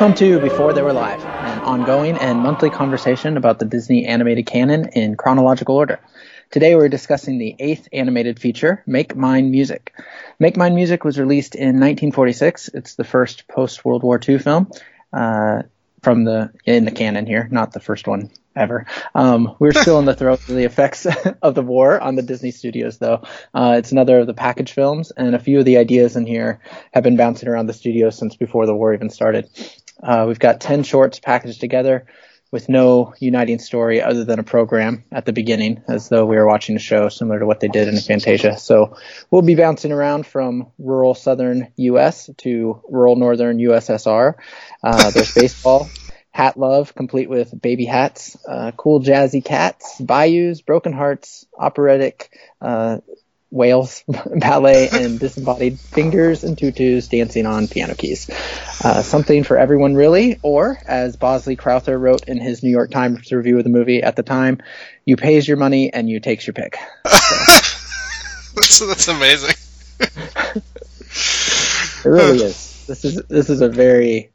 Welcome to Before They Were Live, an ongoing and monthly conversation about the Disney animated canon in chronological order. Today we're discussing the eighth animated feature, Make Mine Music. Make Mine Music was released in 1946. It's the first post World War II film uh, from the in the canon here, not the first one ever. Um, we're still in the throes of the effects of the war on the Disney studios, though. Uh, it's another of the package films, and a few of the ideas in here have been bouncing around the studio since before the war even started. Uh, we've got 10 shorts packaged together with no uniting story other than a program at the beginning, as though we were watching a show similar to what they did in Fantasia. So we'll be bouncing around from rural southern U.S. to rural northern USSR. Uh, there's baseball, hat love, complete with baby hats, uh, cool jazzy cats, bayous, broken hearts, operatic, uh, whales, ballet, and disembodied fingers and tutus dancing on piano keys. Uh, something for everyone, really. Or, as Bosley Crowther wrote in his New York Times review of the movie at the time, you pays your money and you takes your pick. that's, that's amazing. it really is. This is this is a very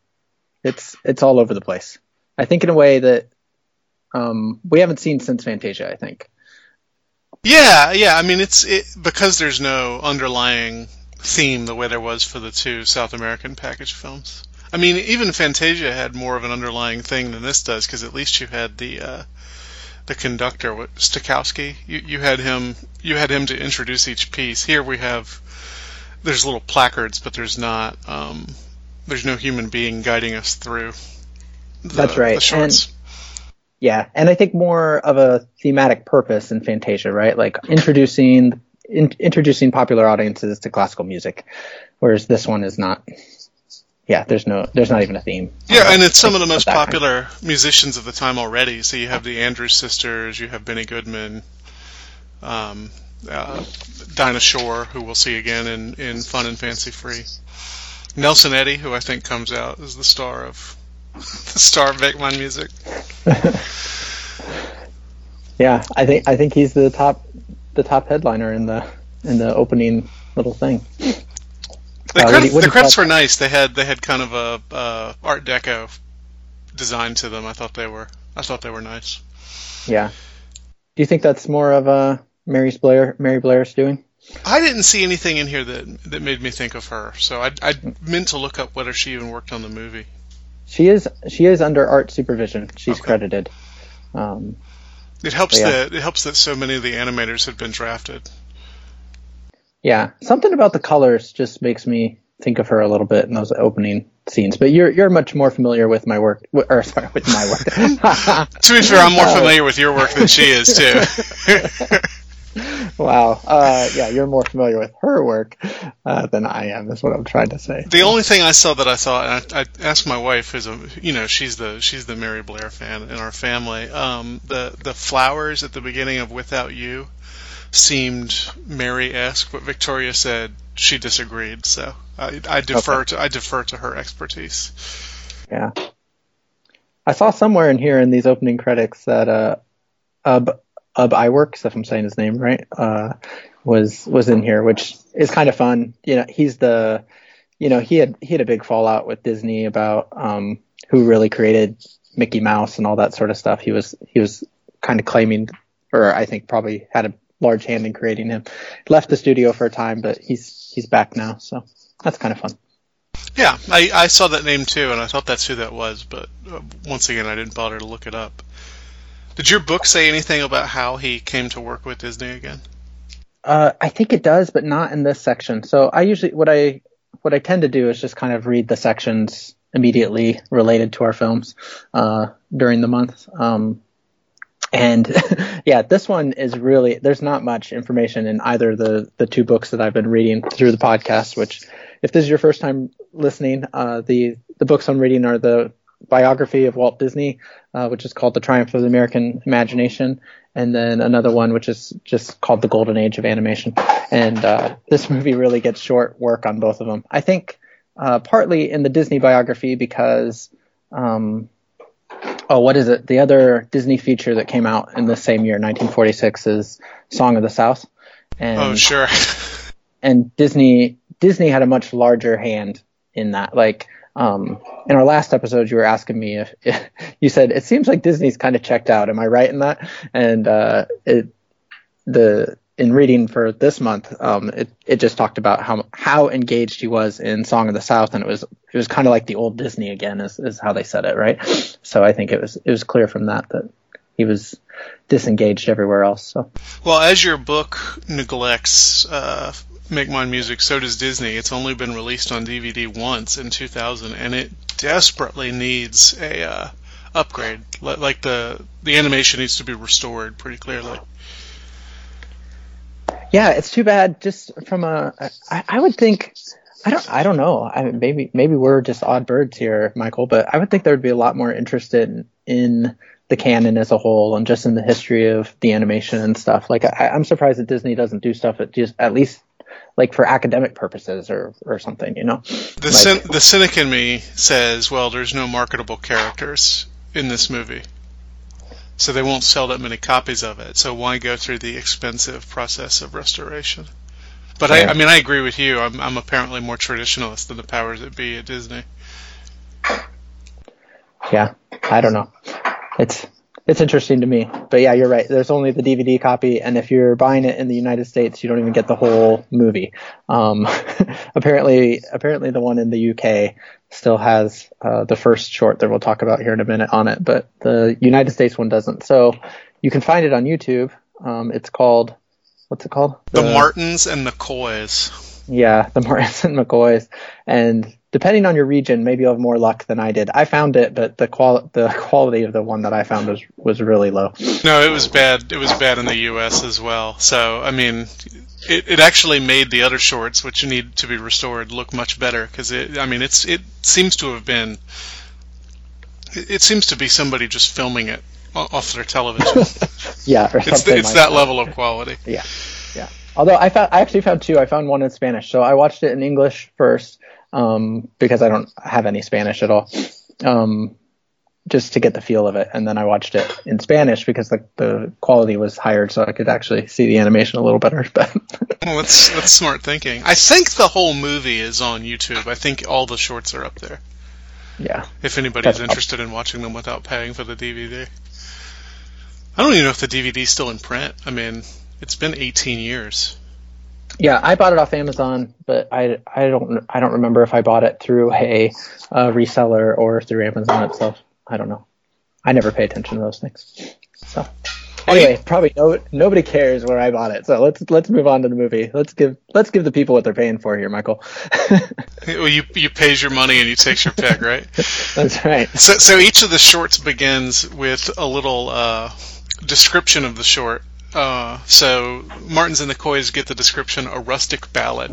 it's it's all over the place. I think in a way that um, we haven't seen since Fantasia. I think. Yeah, yeah. I mean, it's it, because there's no underlying theme the way there was for the two South American package films. I mean, even Fantasia had more of an underlying thing than this does because at least you had the uh, the conductor Stokowski. You you had him you had him to introduce each piece. Here we have there's little placards, but there's not um, there's no human being guiding us through. The, That's right. And, yeah, and I think more of a thematic purpose in Fantasia, right? Like introducing in, introducing popular audiences to classical music, whereas this one is not. Yeah, there's no, there's not even a theme. Yeah, and it's some of the most popular kind. musicians of the time already. So you have the Andrews sisters, you have Benny Goodman, um, uh, Dinah Shore, who we'll see again in, in Fun and Fancy Free. Nelson Eddy, who I think comes out as the star of the star of Make Music. yeah, I think I think he's the top the top headliner in the in the opening little thing. The, uh, credit, the credits were nice. They had they had kind of a uh, Art Deco design to them. I thought they were I thought they were nice. Yeah. Do you think that's more of a Mary Blair Mary Blair's doing? I didn't see anything in here that that made me think of her. So I I meant to look up whether she even worked on the movie. She is she is under art supervision. She's okay. credited. Um, it helps yeah. that it helps that so many of the animators have been drafted. Yeah, something about the colors just makes me think of her a little bit in those opening scenes. But you're you're much more familiar with my work, or sorry, with my work. to be fair, I'm more uh, familiar with your work than she is too. wow. Uh, yeah, you're more familiar with her work uh, than I am. Is what I'm trying to say. The only thing I saw that I thought, I, I asked my wife, is a, you know, she's the she's the Mary Blair fan in our family. Um, the the flowers at the beginning of Without You seemed Mary-esque, but Victoria said she disagreed. So I, I defer okay. to I defer to her expertise. Yeah. I saw somewhere in here in these opening credits that uh, uh, Ub Iwerks, if I'm saying his name right, uh, was was in here, which is kind of fun. You know, he's the, you know, he had he had a big fallout with Disney about um, who really created Mickey Mouse and all that sort of stuff. He was he was kind of claiming, or I think probably had a large hand in creating him. Left the studio for a time, but he's he's back now, so that's kind of fun. Yeah, I, I saw that name too, and I thought that's who that was, but uh, once again, I didn't bother to look it up. Did your book say anything about how he came to work with Disney again? Uh, I think it does, but not in this section. So I usually what I what I tend to do is just kind of read the sections immediately related to our films uh, during the month. Um, and yeah, this one is really there's not much information in either the the two books that I've been reading through the podcast. Which, if this is your first time listening, uh, the the books I'm reading are the biography of Walt Disney, uh, which is called The Triumph of the American Imagination, and then another one which is just called The Golden Age of Animation. And uh, this movie really gets short work on both of them. I think uh, partly in the Disney biography because, um, oh, what is it? The other Disney feature that came out in the same year, 1946, is Song of the South. And, oh, sure. and Disney Disney had a much larger hand in that. Like um, in our last episode, you were asking me if, if, you said it seems like Disney's kind of checked out. Am I right in that? And uh, it the in reading for this month, um, it it just talked about how how engaged he was in Song of the South, and it was it was kind of like the old Disney again, is is how they said it, right? So I think it was it was clear from that that he was disengaged everywhere else. So well, as your book neglects uh, Make Mine Music, so does Disney. It's only been released on DVD once in 2000, and it desperately needs a uh, upgrade. Like the the animation needs to be restored pretty clearly. Yeah, it's too bad. Just from a, I, I would think, I don't, I don't know. I mean, maybe maybe we're just odd birds here, Michael. But I would think there would be a lot more interested in, in the canon as a whole and just in the history of the animation and stuff. Like I, am surprised that Disney doesn't do stuff at just at least like for academic purposes or or something, you know. The like, the cynic in me says, well, there's no marketable characters in this movie. So they won't sell that many copies of it. So why go through the expensive process of restoration? But I, I mean, I agree with you. I'm, I'm apparently more traditionalist than the powers that be at Disney. Yeah, I don't know. It's it's interesting to me. But yeah, you're right. There's only the DVD copy, and if you're buying it in the United States, you don't even get the whole movie. Um, apparently, apparently the one in the UK still has uh, the first short that we'll talk about here in a minute on it, but the United States one doesn't. So you can find it on YouTube. Um, it's called what's it called? The, the Martins and McCoys. Yeah, the Martins and McCoys, and depending on your region, maybe you'll have more luck than I did. I found it, but the qual the quality of the one that I found was was really low. No, it was bad. It was bad in the U.S. as well. So I mean, it, it actually made the other shorts, which need to be restored, look much better because it. I mean, it's it seems to have been. It, it seems to be somebody just filming it off their television. yeah, it's, it's that level of quality. Yeah, yeah. Although I found, I actually found two. I found one in Spanish, so I watched it in English first, um, because I don't have any Spanish at all, um, just to get the feel of it. And then I watched it in Spanish because the, the quality was higher, so I could actually see the animation a little better. But well, that's that's smart thinking. I think the whole movie is on YouTube. I think all the shorts are up there. Yeah. If anybody's interested in watching them without paying for the DVD. I don't even know if the DVD's still in print. I mean, it's been 18 years. Yeah, I bought it off Amazon, but I I don't I don't remember if I bought it through a, a reseller or through Amazon itself. I don't know. I never pay attention to those things. So anyway, probably no, nobody cares where I bought it. So let's let's move on to the movie. Let's give let's give the people what they're paying for here, Michael. well, you you pays your money and you takes your pick, right? That's right. So so each of the shorts begins with a little uh, description of the short uh, so Martins and the Coys get the description a rustic ballad.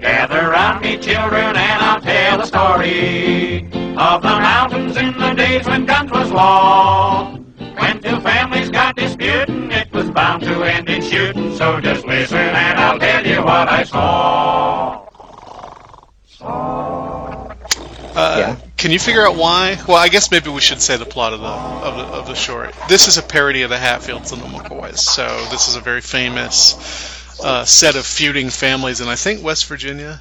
Gather round me, children, and I'll tell a story of the mountains in the days when guns was law. When two families got disputing, it was bound to end in shooting. So just listen, and I'll tell you what I saw. Saw. Uh, yeah. Can you figure out why? Well, I guess maybe we should say the plot of the of the, of the short. This is a parody of the Hatfields and the McCoys. So this is a very famous uh, set of feuding families and I think West Virginia.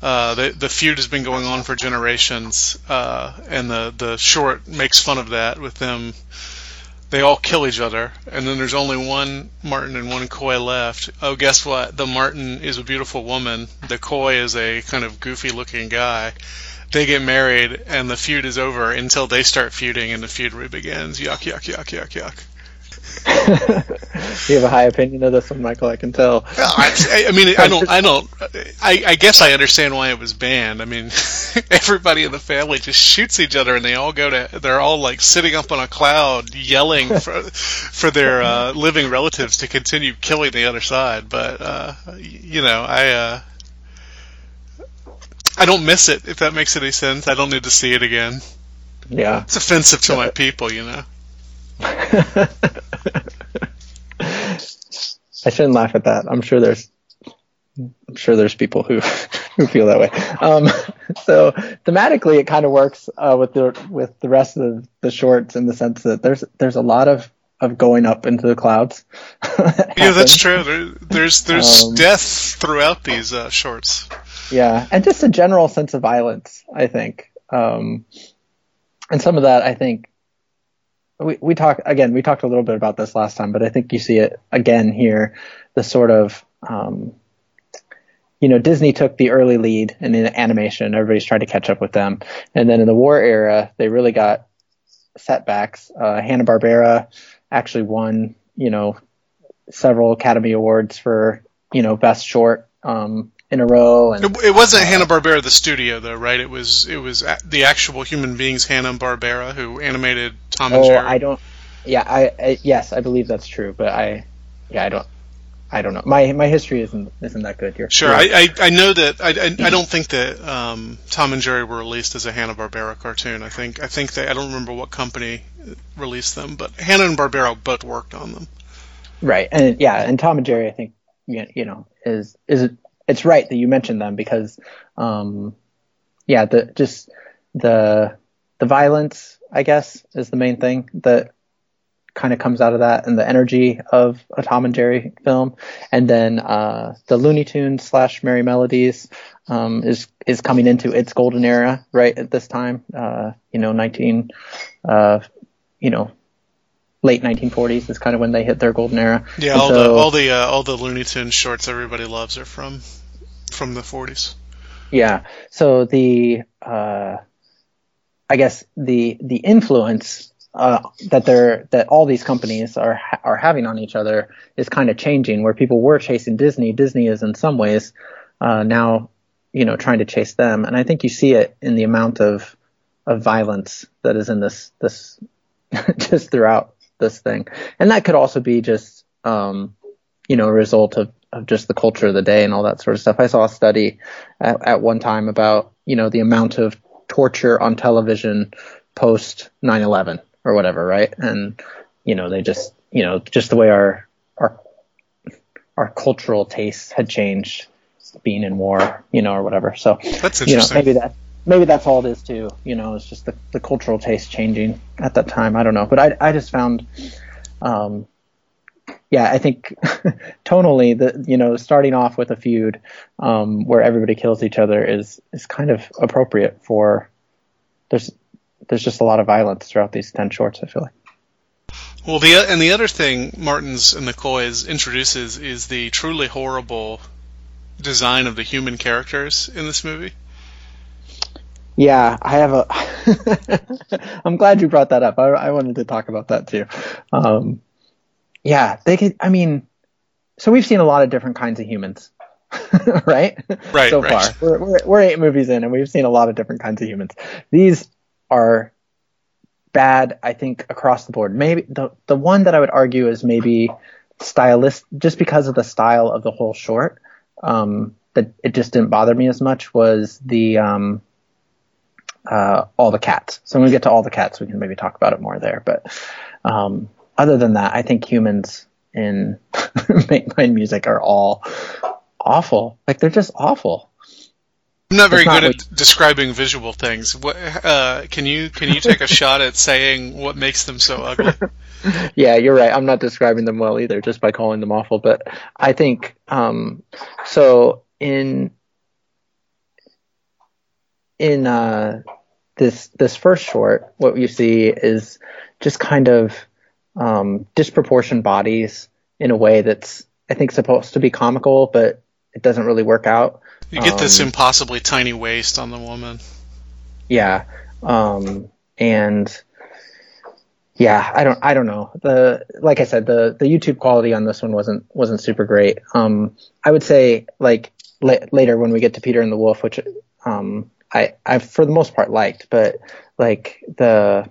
Uh, the the feud has been going on for generations, uh, and the the short makes fun of that with them. They all kill each other, and then there's only one Martin and one Coy left. Oh, guess what? The Martin is a beautiful woman. The Coy is a kind of goofy looking guy they get married and the feud is over until they start feuding and the feud begins. Yuck, yuck, yuck, yuck, yuck. you have a high opinion of this one, Michael. I can tell. I, I mean, I don't, I don't, I, I guess I understand why it was banned. I mean, everybody in the family just shoots each other, and they all go to, they're all like sitting up on a cloud, yelling for, for their uh, living relatives to continue killing the other side. But uh, you know, I, uh, I don't miss it. If that makes any sense, I don't need to see it again. Yeah, it's offensive to my people, you know. I shouldn't laugh at that. I'm sure there's I'm sure there's people who who feel that way. Um, so thematically, it kind of works uh, with the with the rest of the shorts in the sense that there's there's a lot of of going up into the clouds. that yeah, that's true. There, there's there's um, death throughout these uh, shorts. Yeah, and just a general sense of violence. I think, um, and some of that I think we we talk again. We talked a little bit about this last time, but I think you see it again here. The sort of um, you know, Disney took the early lead in animation. Everybody's trying to catch up with them, and then in the war era, they really got setbacks. Uh, Hanna Barbera actually won, you know, several Academy Awards for you know best short um, in a row. And, it, it wasn't uh, Hanna Barbera the studio though, right? It was it was the actual human beings Hanna Barbera who animated Tom and oh, Jerry. I don't. Yeah, I, I yes, I believe that's true, but I yeah, I don't. I don't know. My my history isn't isn't that good here. Sure, I, I, I know that I, I, I don't think that um, Tom and Jerry were released as a Hanna Barbera cartoon. I think I think they I don't remember what company released them, but Hanna and Barbera both worked on them. Right, and yeah, and Tom and Jerry, I think you know is is it's right that you mentioned them because, um, yeah, the just the the violence, I guess, is the main thing that kind of comes out of that, and the energy of a Tom and Jerry film, and then uh, the Looney Tunes slash Merrie Melodies um, is is coming into its golden era right at this time. Uh, you know, nineteen, uh, you know, late 1940s is kind of when they hit their golden era. Yeah, all so, the all the uh, all the Looney Tunes shorts everybody loves are from from the 40s. Yeah. So the uh, I guess the the influence uh, that they're that all these companies are are having on each other is kind of changing. Where people were chasing Disney, Disney is in some ways uh, now you know trying to chase them, and I think you see it in the amount of of violence that is in this this just throughout this thing, and that could also be just um, you know a result of of just the culture of the day and all that sort of stuff. I saw a study at, at one time about you know the amount of torture on television post 9/11 or whatever, right? And you know they just you know just the way our our our cultural tastes had changed being in war, you know, or whatever. So that's you know maybe that maybe that's all it is too. You know, it's just the, the cultural taste changing at that time. I don't know, but I I just found um, yeah, I think tonally, the you know, starting off with a feud um, where everybody kills each other is is kind of appropriate for. There's there's just a lot of violence throughout these ten shorts. I feel like. Well, the and the other thing Martins and the McCoys introduces is the truly horrible design of the human characters in this movie. Yeah, I have a. I'm glad you brought that up. I, I wanted to talk about that too. Um, yeah, they could. I mean, so we've seen a lot of different kinds of humans, right? Right. So right. far, we're, we're, we're eight movies in, and we've seen a lot of different kinds of humans. These are bad, I think, across the board. Maybe the the one that I would argue is maybe stylist, just because of the style of the whole short. Um, that it just didn't bother me as much was the um, uh, all the cats. So when we get to all the cats, we can maybe talk about it more there. But um, other than that, I think humans in Make Mine Music are all awful. Like they're just awful. I'm not very not good like, at describing visual things. What, uh, can you can you take a shot at saying what makes them so ugly? yeah, you're right. I'm not describing them well either, just by calling them awful. But I think um, so. In in uh, this this first short, what you see is just kind of um, disproportioned bodies in a way that's I think supposed to be comical, but it doesn't really work out. You get um, this impossibly tiny waist on the woman. Yeah, um, and yeah, I don't, I don't know. The like I said, the the YouTube quality on this one wasn't wasn't super great. Um, I would say like la- later when we get to Peter and the Wolf, which um, I I for the most part liked, but like the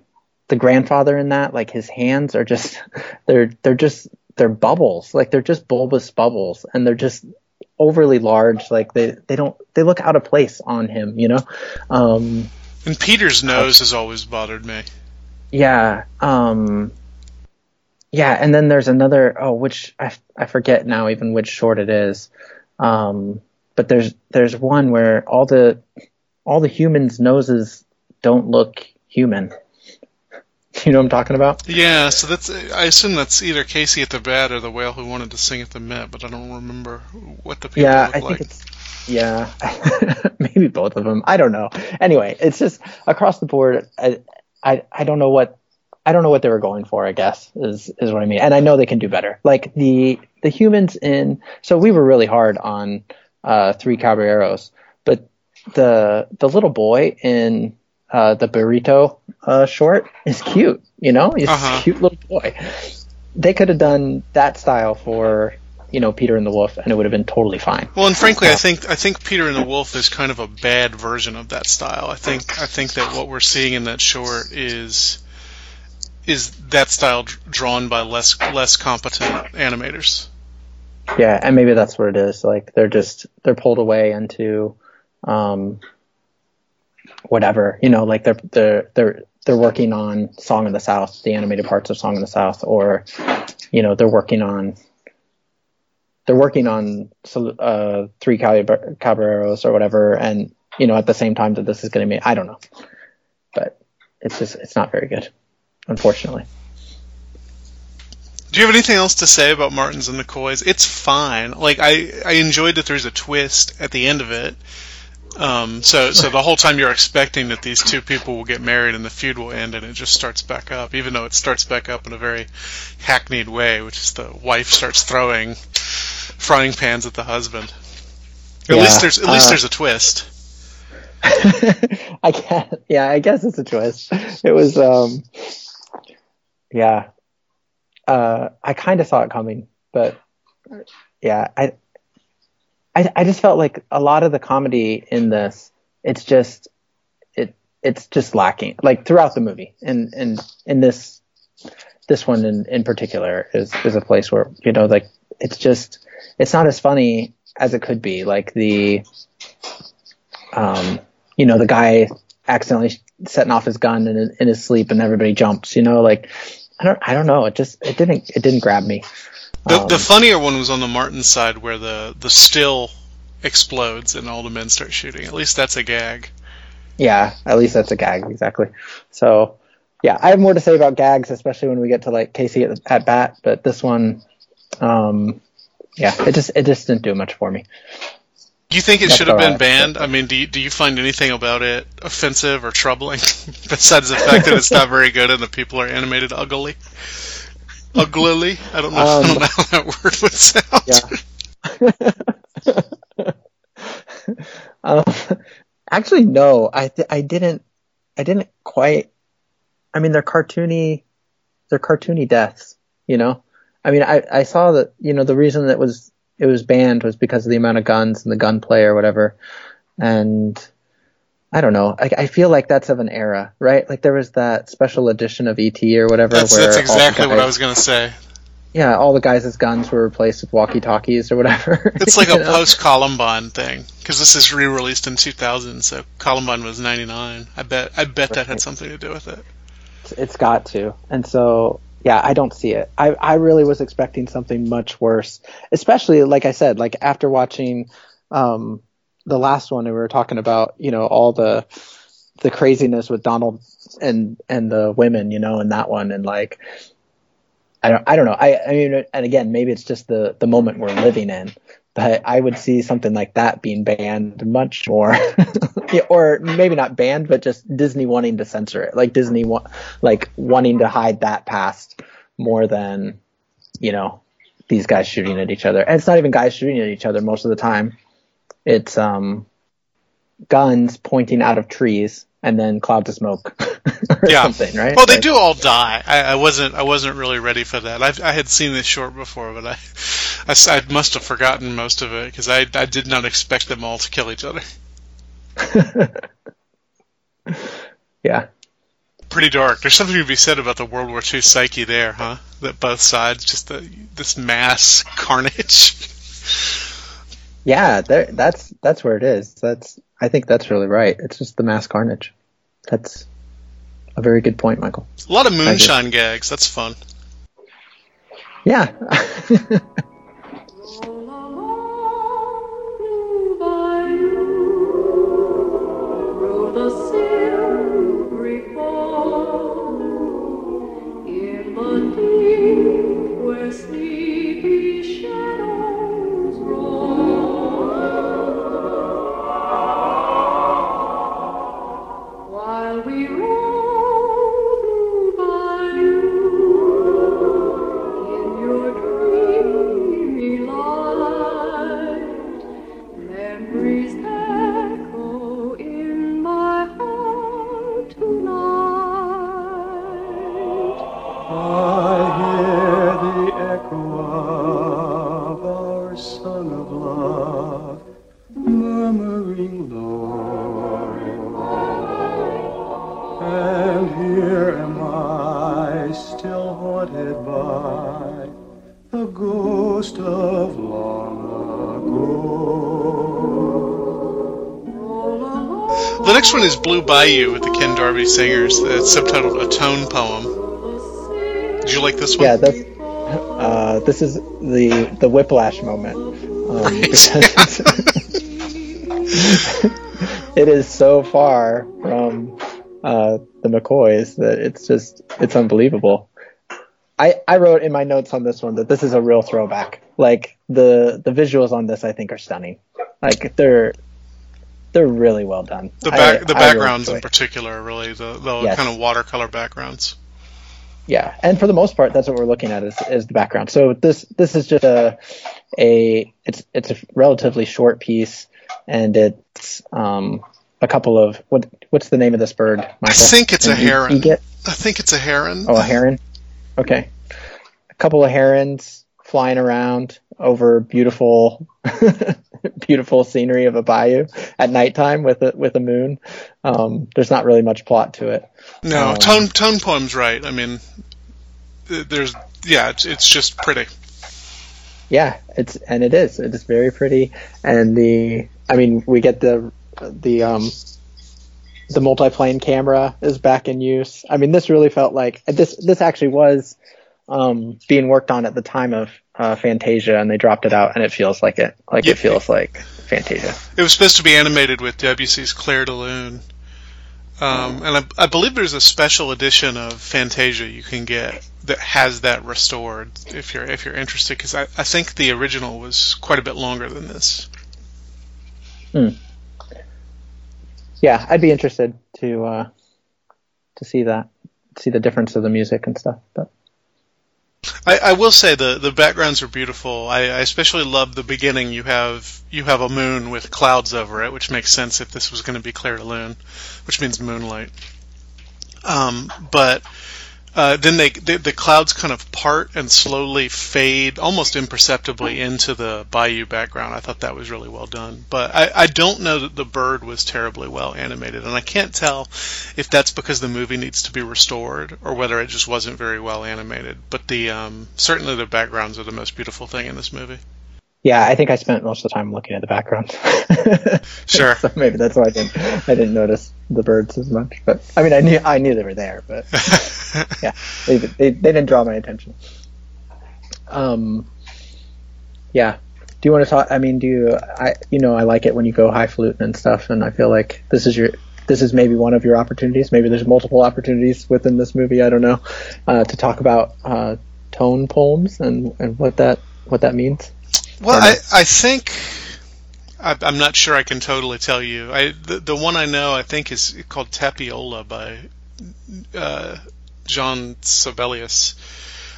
the grandfather in that, like his hands are just they're they're just they're bubbles, like they're just bulbous bubbles, and they're just overly large. Like they they don't they look out of place on him, you know. Um, And Peter's nose has always bothered me. yeah. Um, yeah, and then there's another. Oh, which I, I forget now even which short it is. Um, but there's there's one where all the all the humans' noses don't look human. You know what I'm talking about? Yeah, so that's I assume that's either Casey at the Bat or the whale who wanted to sing at the Met, but I don't remember what the people yeah, look I think like. it's yeah, maybe both of them. I don't know. Anyway, it's just across the board. I, I I don't know what I don't know what they were going for. I guess is is what I mean. And I know they can do better. Like the the humans in so we were really hard on uh, Three Caballeros, but the the little boy in uh, the burrito uh, short is cute. You know, he's Uh-huh. a cute little boy. They could have done that style for you know Peter and the Wolf, and it would have been totally fine. Well, and frankly, I think I think Peter and the Wolf is kind of a bad version of that style. I think I think that what we're seeing in that short is is that style drawn by less less competent animators. Yeah, and maybe that's what it is. Like they're just they're pulled away into um whatever, you know, like they're they're they're they're working on Song of the South, the animated parts of Song of the South, or you know, they're working on they're working on uh three Cab- caballeros or whatever, and you know, at the same time that this is going to be, I don't know, but it's just it's not very good, unfortunately. Do you have anything else to say about Martins and the Coys? It's fine. Like I, I enjoyed that there's a twist at the end of it. Um, so, so the whole time you're expecting that these two people will get married and the feud will end, and it just starts back up. Even though it starts back up in a very hackneyed way, which is the wife starts throwing frying pans at the husband. At Yeah, least there's at least uh, there's a twist. I guess, yeah, I guess it's a twist. It was, um, yeah, uh, I kind of saw it coming, but yeah, I, I, I just felt like a lot of the comedy in this, it's just, it, it's just lacking, like throughout the movie, and and in this, this one in in particular is is a place where you know, like it's just, it's not as funny as it could be, like the um, you know, the guy accidentally setting off his gun in, in his sleep and everybody jumps, you know, like, I don't, I don't know. It just, it didn't, it didn't grab me. The, Um, the funnier one was on the Martin side where the the still explodes and all the men start shooting. At least that's a gag. yeah, at least that's a gag. Exactly. So yeah, I have more to say about gags, especially when we get to like Casey at, at bat, but this one, um, yeah, it just, it just didn't do much for me. Do you think it That's should have been banned? I mean, do you, do you find anything about it offensive or troubling besides the fact that it's not very good and the people are animated ugly? Uglily? I don't know. I don't Um, know how that word would sound. Yeah. um, actually, no, I th- I didn't I didn't quite. I mean, they're cartoony, they're cartoony deaths. You know, I mean, I I saw that you know the reason that was it was banned was because of the amount of guns and the gunplay or whatever, and I don't know. I, I feel like that's of an era, right? Like there was that special edition of ET or whatever. That's, where that's all the exactly what I was going to say. Yeah, all the guys' guns were replaced with walkie-talkies or whatever. It's like a know? post Columbine thing because this is re-released in 2000, so Columbine was 99. I bet I bet that had something to do with it. it's got to. And so, yeah, I don't see it. I, I really was expecting something much worse, especially like I said, like after watching um, the last one, we were talking about, you know, all the the craziness with Donald and and the women, you know, in that one, and like. I don't, I don't know. I, I mean, and again, maybe it's just the, the moment we're living in, but I would see something like that being banned much more, or maybe not banned, but just Disney wanting to censor it, like Disney wa- like wanting to hide that past more than, you know, these guys shooting at each other. And it's not even guys shooting at each other most of the time. It's um, guns pointing out of trees and then clouds of smoke. or Yeah. something, right? Well, they Like- do all die. I, I wasn't. I wasn't really ready for that. I, I had seen this short before, but I, I must have forgotten most of it because I, I did not expect them all to kill each other. yeah. Pretty dark. There's something to be said about the World War II psyche there, huh? That both sides just the, this mass carnage. Yeah, there, that's that's where it is. That's I think that's really right. It's just the mass carnage. That's a very good point, Michael. A lot of moonshine gags. That's fun. Yeah. Bayou with the Ken Darby Singers. It's subtitled A Tone Poem. Did you like this one? yeah, that's uh, this is the the whiplash moment. Um, because it is so far from uh, the McCoys that it's just it's unbelievable. I, I wrote in my notes on this one that this is a real throwback. Like the the visuals on this, I think are stunning. Like they're they're really well done. The back, I really backgrounds enjoy in particular, really the, the Yes. kind of watercolor backgrounds. Yeah, and for the most part, that's what we're looking at is, is the background. So this this is just a a it's it's a relatively short piece, and it's um a couple of what what's the name of this bird? Michael? I think it's a An e- heron. I think it's a heron. Oh, a heron. Okay, a couple of herons flying around over beautiful beautiful scenery of a bayou at nighttime with a with a moon. Um, there's not really much plot to it. no, um, tone tone poem's right. I mean, there's yeah, it's it's just pretty. Yeah, it's and it is. It is very pretty, and the I mean we get the the um the multiplane camera is back in use. I mean this really felt like this this actually was um being worked on at the time of uh, Fantasia, and they dropped it out, and it feels like it like Yeah. it feels like Fantasia. It was supposed to be animated with Debussy's Clair de Lune. Um, and I, I believe there's a special edition of Fantasia you can get that has that restored if you're if you're interested because I, I think the original was quite a bit longer than this. Hmm. Yeah, I'd be interested to uh to see that, see the difference of the music and stuff. But I, I will say the the backgrounds are beautiful. I, I especially love the beginning. You have you have a moon with clouds over it, which makes sense if this was going to be Clair de Lune, which means moonlight. Um, but uh, then they, they the clouds kind of part and slowly fade, almost imperceptibly, into the bayou background. I thought that was really well done. But I, I don't know that the bird was terribly well animated, and I can't tell if that's because the movie needs to be restored or whether it just wasn't very well animated. But the um, certainly the backgrounds are the most beautiful thing in this movie. Yeah, I think I spent most of the time looking at the background. Sure. so maybe that's why I didn't I didn't notice the birds as much. But I mean, I knew I knew they were there, but yeah, they, they they didn't draw my attention. Um, yeah. Do you want to talk? I mean, do you? I you know I like it when you go highfalutin and stuff, and I feel like this is your this is maybe one of your opportunities. Maybe there's multiple opportunities within this movie. I don't know uh, to talk about uh, tone poems and and what that what that means. Well, I. I think I, I'm not sure I can totally tell you. I the, the one I know I think is called Tapiola by uh, John Sibelius,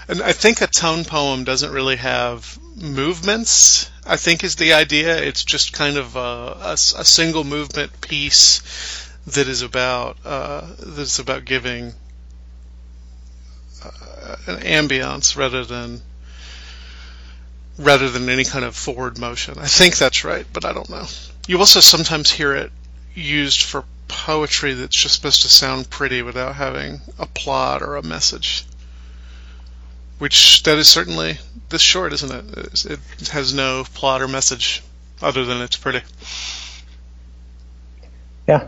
and I think a tone poem doesn't really have movements. I think is the idea. It's just kind of a a single movement piece that is about uh, that's about giving uh, an ambience rather than rather than any kind of forward motion. I think that's right, but I don't know. You also sometimes hear it used for poetry that's just supposed to sound pretty without having a plot or a message. Which that is certainly this short, isn't it? It has no plot or message other than it's pretty. Yeah.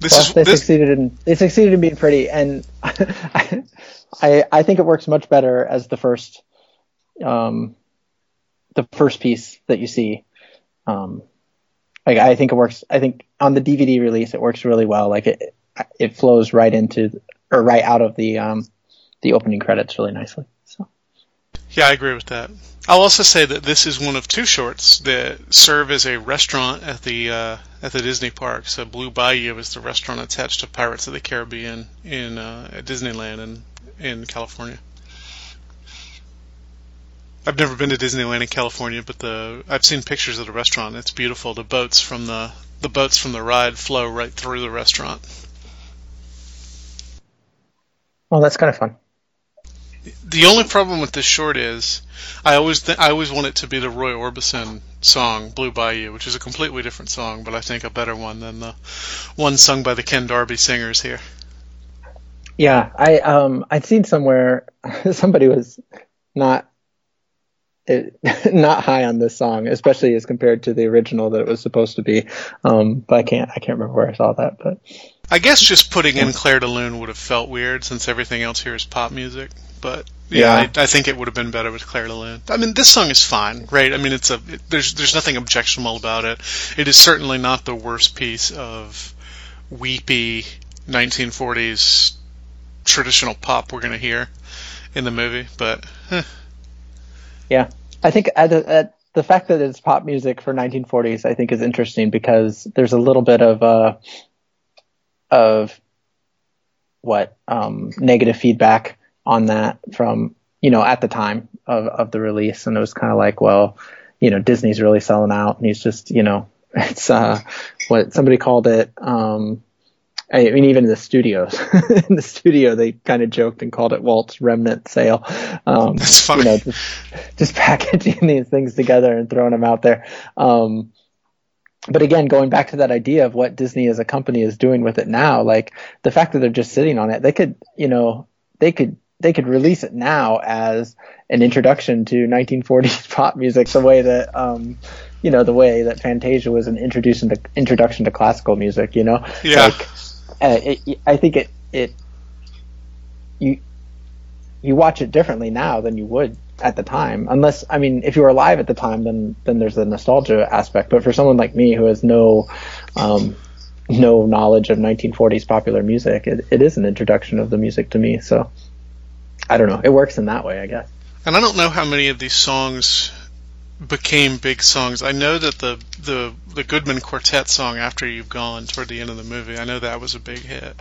This well, is they this, succeeded in they succeeded in being pretty, and I I think it works much better as the first um the first piece that you see. Um, like I think it works. I think on the DVD release it works really well. Like it it flows right into or right out of the um the opening credits really nicely. So Yeah, I agree with that. I'll also say that this is one of two shorts that serve as a restaurant at the uh, at the Disney park. So Blue Bayou is the restaurant attached to Pirates of the Caribbean in uh, at Disneyland in in California. I've never been to Disneyland in California, but the I've seen pictures of the restaurant. It's beautiful. The boats from the the boats from the ride flow right through the restaurant. well, that's kind of fun. The only problem with this short is I always th- I always want it to be the Roy Orbison song Blue Bayou, which is a completely different song, but I think a better one than the one sung by the Ken Darby singers here. Yeah, I um I'd seen somewhere somebody was not it, not high on this song, especially as compared to the original that it was supposed to be. Um, but I can't I can't remember where I saw that. But I guess just putting in Clair de Lune would have felt weird since everything else here is pop music. But yeah, Yeah. I, I think it would have been better with Clair de Lune. I mean, this song is fine, right? I mean, it's a it, there's there's nothing objectionable about it. It is certainly not the worst piece of weepy 1940s traditional pop we're gonna hear in the movie, but eh, yeah, I think at, at the fact that it's pop music for 1940s, I think is interesting because there's a little bit of uh of what um, negative feedback on that from you know at the time of of the release, and it was kind of like, well, you know, Disney's really selling out, and he's just you know, it's uh what somebody called it. Um, I mean, even in the studios, in the studio, they kind of joked and called it Walt's remnant sale. Um, That's funny. You know, just, just packaging these things together and throwing them out there. Um, but again, going back to that idea of what Disney as a company is doing with it now, like the fact that they're just sitting on it, they could, you know, they could they could release it now as an introduction to 1940s pop music, the way that um, you know, the way that Fantasia was an introduction to introduction to classical music. You know, Yeah. Like, uh, it, I think it it you you watch it differently now than you would at the time. Unless, I mean, if you were alive at the time, then then there's the nostalgia aspect. But for someone like me who has no um, no knowledge of 1940s popular music, it, it is an introduction of the music to me. So I don't know. It works in that way, I guess. And I don't know how many of these songs became big songs. I know that the the the Goodman Quartet song "After You've Gone" toward the end of the movie, I know that was a big hit.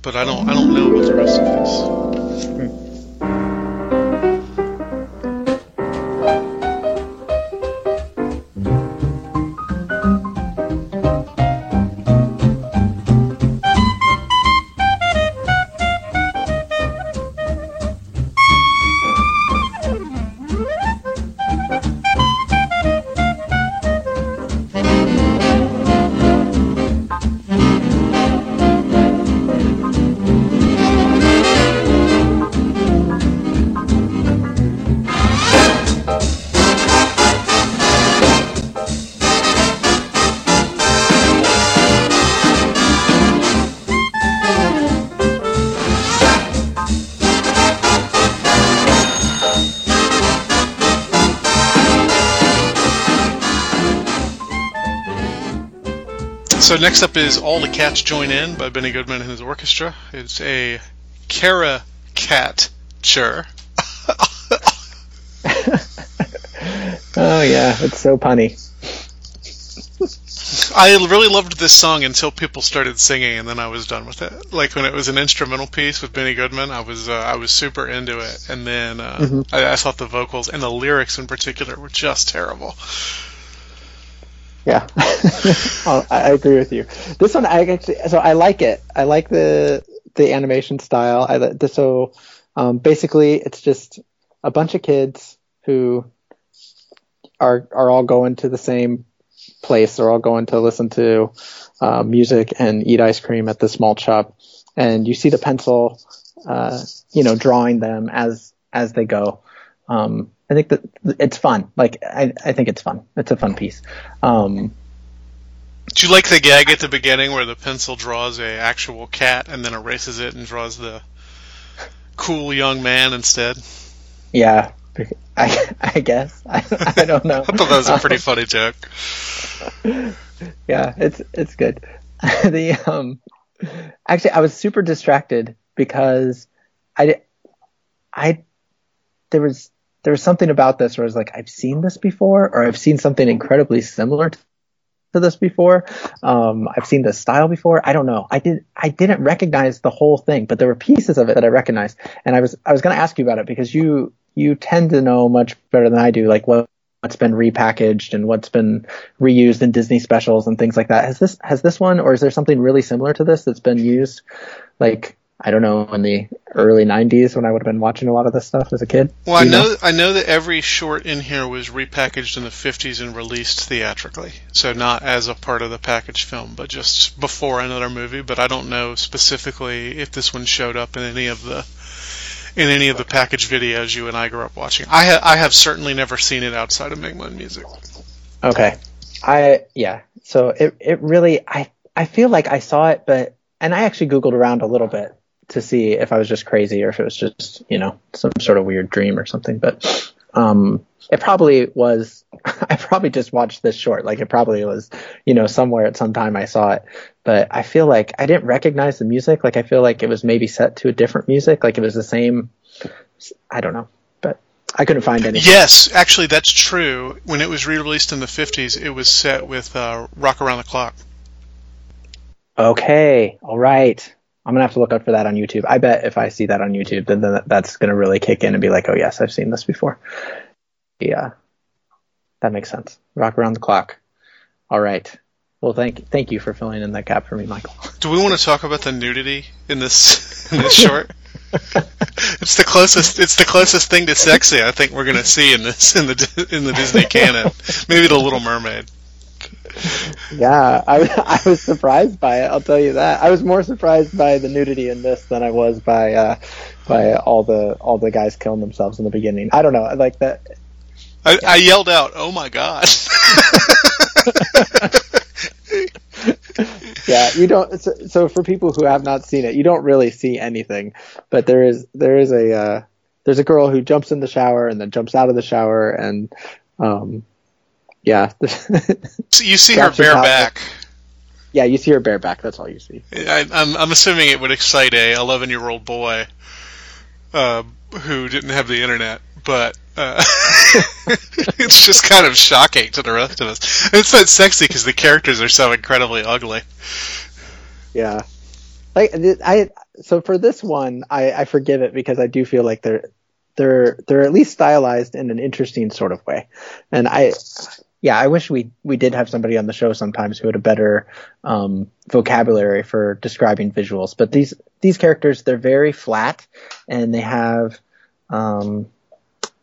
But I don't I don't know about the rest of these. Hmm. So next up is "All the Cats Join In" by Benny Goodman and his orchestra. It's a caricature. Oh yeah, it's so punny. I really loved this song until people started singing, and then I was done with it. Like when it was an instrumental piece with Benny Goodman, I was uh, I was super into it, and then uh, Mhm. I, I thought the vocals and the lyrics in particular were just terrible. Yeah, Oh, I, I agree with you. This one, I actually, so I like it. I like the the animation style. I the, so um, basically, it's just a bunch of kids who are are all going to the same place. They're all going to listen to uh, music and eat ice cream at this small shop, and you see the pencil, uh, you know, drawing them as as they go. Um, I think that it's fun. Like I, I think it's fun. It's a fun piece. Um, Do you like the gag at the beginning where the pencil draws a actual cat and then erases it and draws the cool young man instead? yeah, I, I guess I, I don't know. I thought that was a pretty funny joke. yeah, it's it's good. the um, actually, I was super distracted because I I there was there was something about this where I was like, I've seen this before, or I've seen something incredibly similar to this before. Um, I've seen this style before. I don't know. I did. I didn't recognize the whole thing, but there were pieces of it that I recognized. And I was I was going to ask you about it because you you tend to know much better than I do, like what what's been repackaged and what's been reused in Disney specials and things like that. Has this has this one, or is there something really similar to this that's been used, like I don't know, in the early '90s when I would have been watching a lot of this stuff as a kid? Well, I Do you know I know that every short in here was repackaged in the 50s and released theatrically. So not as a part of the package film, but just before another movie, but I don't know specifically if this one showed up in any of the in any of the package videos you and I grew up watching. I ha- I have certainly never seen it outside of Make Mine Music. Okay. I yeah. So it it really I I feel like I saw it, but and I actually googled around a little bit to see if I was just crazy or if it was just you know some sort of weird dream or something. But um, it probably was. I probably just watched this short. Like it probably was you know somewhere at some time I saw it. But I feel like I didn't recognize the music. Like I feel like it was maybe set to a different music. Like it was the same. I don't know, but I couldn't find any. Yes, actually that's true. When it was re-released in the 50s, it was set with uh, Rock Around the Clock. Okay, all right. I'm gonna have to look out for that on YouTube. I bet if I see that on YouTube, then, then that's gonna really kick in and be like, oh yes, I've seen this before. Yeah, that makes sense. Rock around the clock. All right. Well, thank thank you for filling in that gap for me, Michael. Do we want to talk about the nudity in this in this short? it's the closest. It's the closest thing to sexy I think we're going to see in this in the in the Disney canon. Maybe the Little Mermaid. Yeah, I I was surprised by it. I'll tell you that. I was more surprised by the nudity in this than I was by uh, by all the all the guys killing themselves in the beginning. I don't know. I like that. I, I yelled out, "Oh my god!" yeah you don't so, so for people who have not seen it you don't really see anything but there is there is a uh, there's a girl who jumps in the shower and then jumps out of the shower and um yeah So you see her bare back. yeah you see her bareback that's all you see I, I'm I'm assuming it would excite a 11 year old boy uh, who didn't have the internet, but uh, it's just kind of shocking to the rest of us. It's not sexy because the characters are so incredibly ugly. yeah like i so for this one i i forgive it because i do feel like they're they're they're at least stylized in an interesting sort of way and i yeah i wish we we did have somebody on the show sometimes who had a better um vocabulary for describing visuals. But these these characters they're very flat and they have um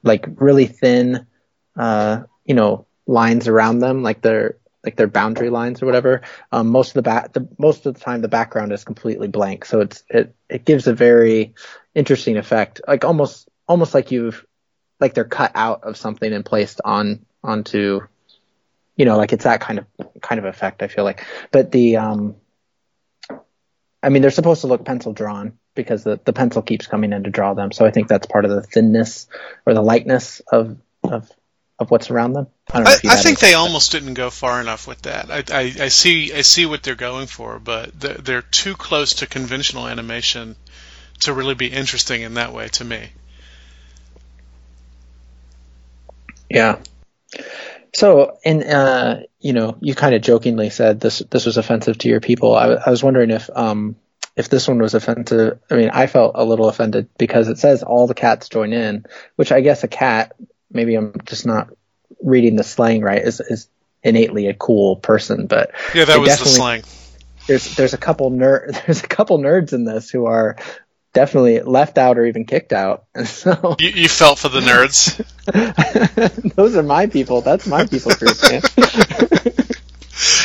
like really thin uh you know lines around them like they're like their boundary lines or whatever. Um, most of the back, the most of the time, the background is completely blank, so it's it it gives a very interesting effect, like almost almost like you've like they're cut out of something and placed on onto, you know, like it's that kind of kind of effect. I feel like, but the um, I mean, they're supposed to look pencil drawn because the the pencil keeps coming in to draw them, so I think that's part of the thinness or the lightness of of of what's around them. I don't know I, I think they almost didn't go far enough with that. I, I, I see I see what they're going for, but they're, they're too close to conventional animation to really be interesting in that way to me. Yeah. So, and uh, you know, you kind of jokingly said this this was offensive to your people. I, I was wondering if um if this one was offensive. I mean, I felt a little offended because it says all the cats join in, which I guess a cat. Maybe I'm just not reading the slang right. Is is innately a cool person, but Yeah, that was the slang. there's there's a couple nerd there's a couple nerds in this who are definitely left out or even kicked out. And so You, you felt for the nerds. those are my people. That's my people group, man.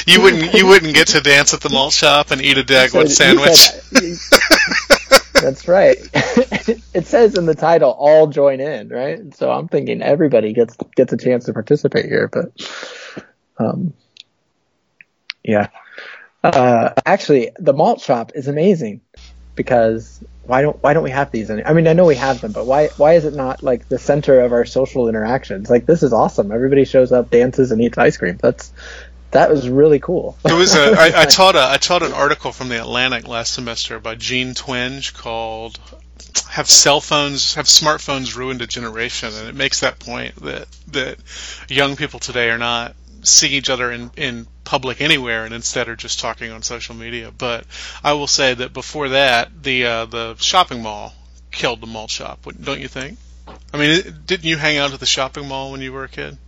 You wouldn't you wouldn't get to dance at the malt shop and eat a Dagwood sandwich. said- That's right. it says in the title, "All join in," right? So I'm thinking everybody gets gets a chance to participate here. But, um, yeah. Uh, actually, the malt shop is amazing because why don't why don't we have these? Any- I mean, I know we have them, but why why is it not like the center of our social interactions? Like this is awesome. Everybody shows up, dances, and eats ice cream. That's that was really cool. It was a, I, I taught a I taught an article from the Atlantic last semester by Jean Twenge called "Have Cell Phones Have Smartphones Ruined a Generation?" and it makes that point that that young people today are not seeing each other in in public anywhere and instead are just talking on social media. But I will say that before that, the uh, the shopping mall killed the mall shop. Don't you think? I mean, it- didn't you hang out at the shopping mall when you were a kid?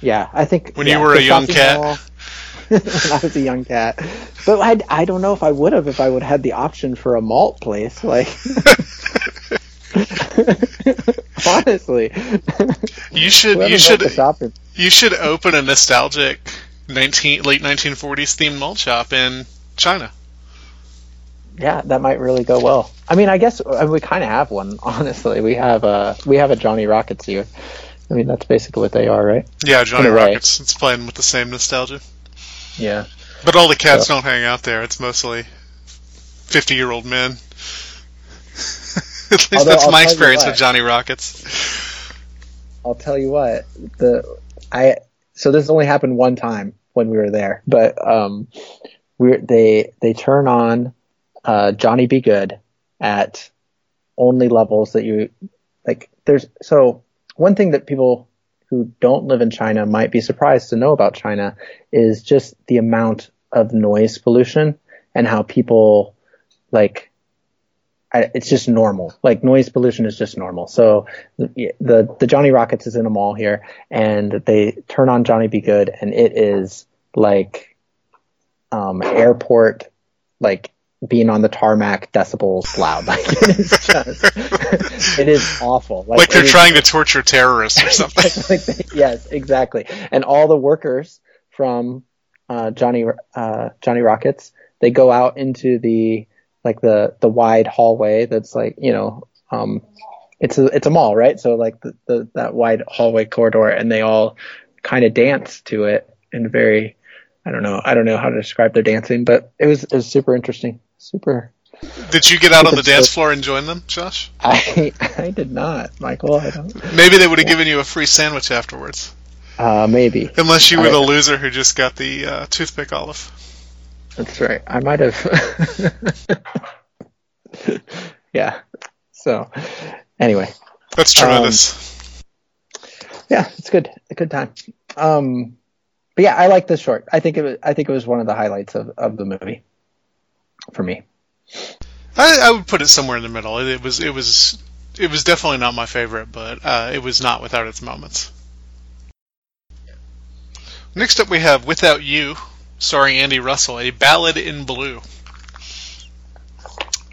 Yeah, I think When yeah, you were a young cat? mall- when I was a young cat, but I, I don't know if I would have if I would have had the option for a malt place. Like, honestly, You should you should. You should open a nostalgic 19 late 1940s themed malt shop in China. Yeah, that might really go well. I mean, I guess uh, we kind of have one. Honestly, we have a we have a Johnny Rockets here. I mean, that's basically what they are, right? Yeah, Johnny In a way. Rockets. It's playing with the same nostalgia. Yeah. But all the cats Yeah. don't hang out there. It's mostly 50 year old men. At least Although that's I'll my experience with Johnny Rockets. I'll tell you what the I so this only happened one time when we were there, but um, we they they turn on uh, Johnny B. Goode at only levels that you like. There's so one thing that people who don't live in China might be surprised to know about China is just the amount of noise pollution and how people like I, it's just normal. Like noise pollution is just normal. So the the the Johnny Rockets is in a mall here, and they turn on Johnny B. Goode, and it is like um, airport, like being on the tarmac decibels loud. Like it is just, it is awful. Like they're it is- trying to torture terrorists or something. like they- yes, exactly. And all the workers from uh, Johnny uh, Johnny Rockets, they go out into the like the the wide hallway that's like you know um, it's a it's a mall, right? So like the, the that wide hallway corridor, and they all kind of dance to it in very I don't know I don't know how to describe their dancing, but it was it was super interesting, super. Did you get out on the dance floor and join them, Josh? I I did not, Michael. I don't. Maybe they would have given you a free sandwich afterwards. Uh, maybe. Unless you were I- the loser who just got the uh, toothpick olive. That's right. I might have. yeah. So, anyway, That's tremendous. yeah, it's good. A good time. Um, but yeah, I like this short. I think it was. I think it was one of the highlights of, of the movie for me. I, I would put it somewhere in the middle. It, it was it was it was definitely not my favorite, but uh, it was not without its moments. Next up, we have "Without You," starring Andy Russell, a ballad in blue.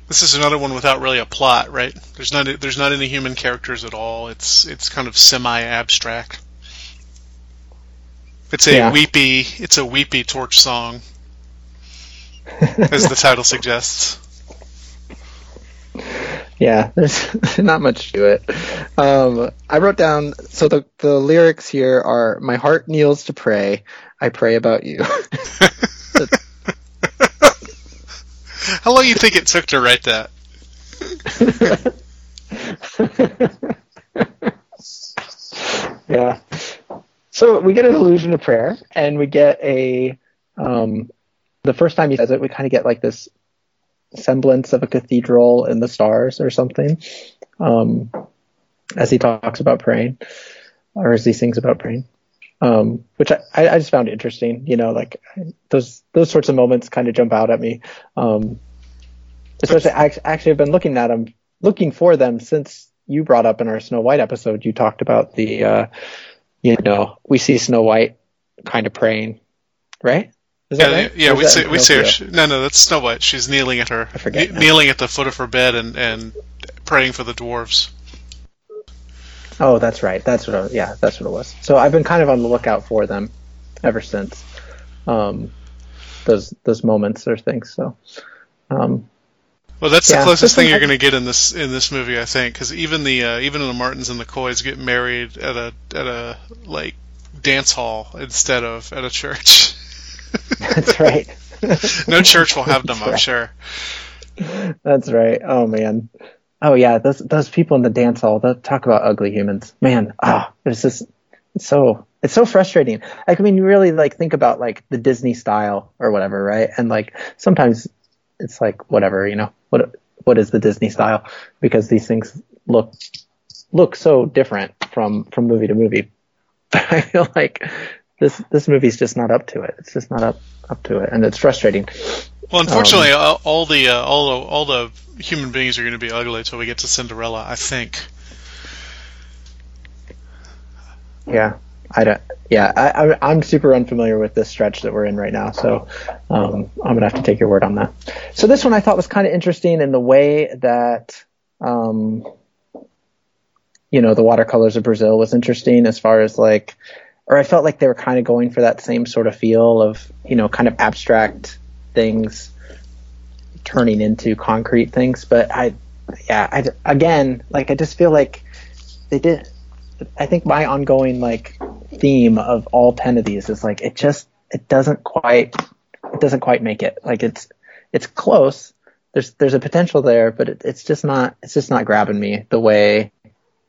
This is another one without really a plot, right? There's not there's not any human characters at all. It's it's kind of semi-abstract. It's a Yeah. weepy it's a weepy torch song, as the title suggests. Yeah, there's not much to it. Um, I wrote down so the the lyrics here are "My heart kneels to pray, I pray about you." How long do you think it took to write that? yeah. So we get an allusion to prayer, and we get a um, the first time he says it, we kind of get like this semblance of a cathedral in the stars or something, um, as he talks about praying, or as he sings about praying. Um, which I, I just found interesting, you know, like those those sorts of moments kind of jump out at me. Um, especially, I actually have been looking at them, looking for them since you brought up in our Snow White episode. You talked about the, uh, you know, we see Snow White kind of praying, right? Is Yeah, right? yeah, we see, we say her, Pinocchio? no, no, that's Snow White. She's kneeling at her, I forget kne- now. kneeling at the foot of her bed and and praying for the dwarves. Oh, that's right. That's what. I, yeah, that's what it was. So I've been kind of on the lookout for them ever since. Um, those those moments or things. So, um, Well, that's Yeah, the closest thing you're going to get in this in this movie, I think, because even the uh, even the Martins and the Coys get married at a at a like dance hall instead of at a church. that's right. no church will have them, That's I'm right. sure. That's right. Oh man. Oh yeah, those those people in the dance hall that talk about ugly humans. Man, ah, it's just it's so it's so frustrating. Like I mean, you really like think about like the Disney style or whatever, right? And like sometimes it's like whatever, you know. What what is the Disney style? Because these things look look so different from from movie to movie. But I feel like this this movie's just not up to it. It's just not up up to it, and it's frustrating. Well, unfortunately, Um, all, the uh, all the all the human beings are going to be ugly until we get to Cinderella. I think. Yeah, I don't. Yeah, I, I, I'm super unfamiliar with this stretch that we're in right now, so um, I'm gonna have to take your word on that. So this one I thought was kind of interesting in the way that, um, you know, the watercolors of Brazil was interesting as far as like, or I felt like they were kind of going for that same sort of feel of, you know, kind of abstract things turning into concrete things. But I, yeah, I again, like I just feel like they did. I think my ongoing like theme of all 10 of these is like it just it doesn't quite it doesn't quite make it like it's it's close there's there's a potential there but it, it's just not it's just not grabbing me the way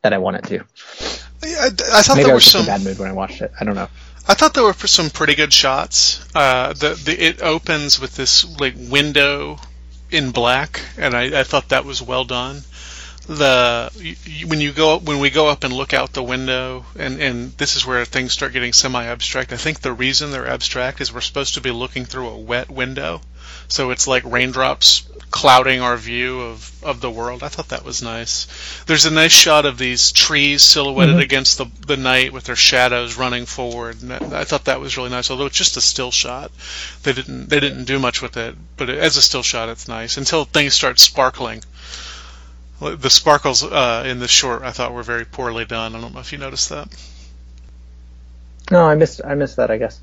that I want it to I, I thought maybe there I were just some. in a bad mood when I watched it I don't know I thought there were some pretty good shots. Uh, the, the it opens with this like window in black, and I, I thought that was well done. The you, when you go when we go up and look out the window, and and this is where things start getting semi-abstract. I think the reason they're abstract is we're supposed to be looking through a wet window, so it's like raindrops clouding our view of, of the world. I thought that was nice. There's a nice shot of these trees silhouetted against the the night with their shadows running forward. And I I thought that was really nice. Although it's just a still shot, they didn't they didn't do much with it. But as a still shot, it's nice until things start sparkling. The sparkles uh, in the short I thought were very poorly done. I don't know if you noticed that. no I missed I missed that I guess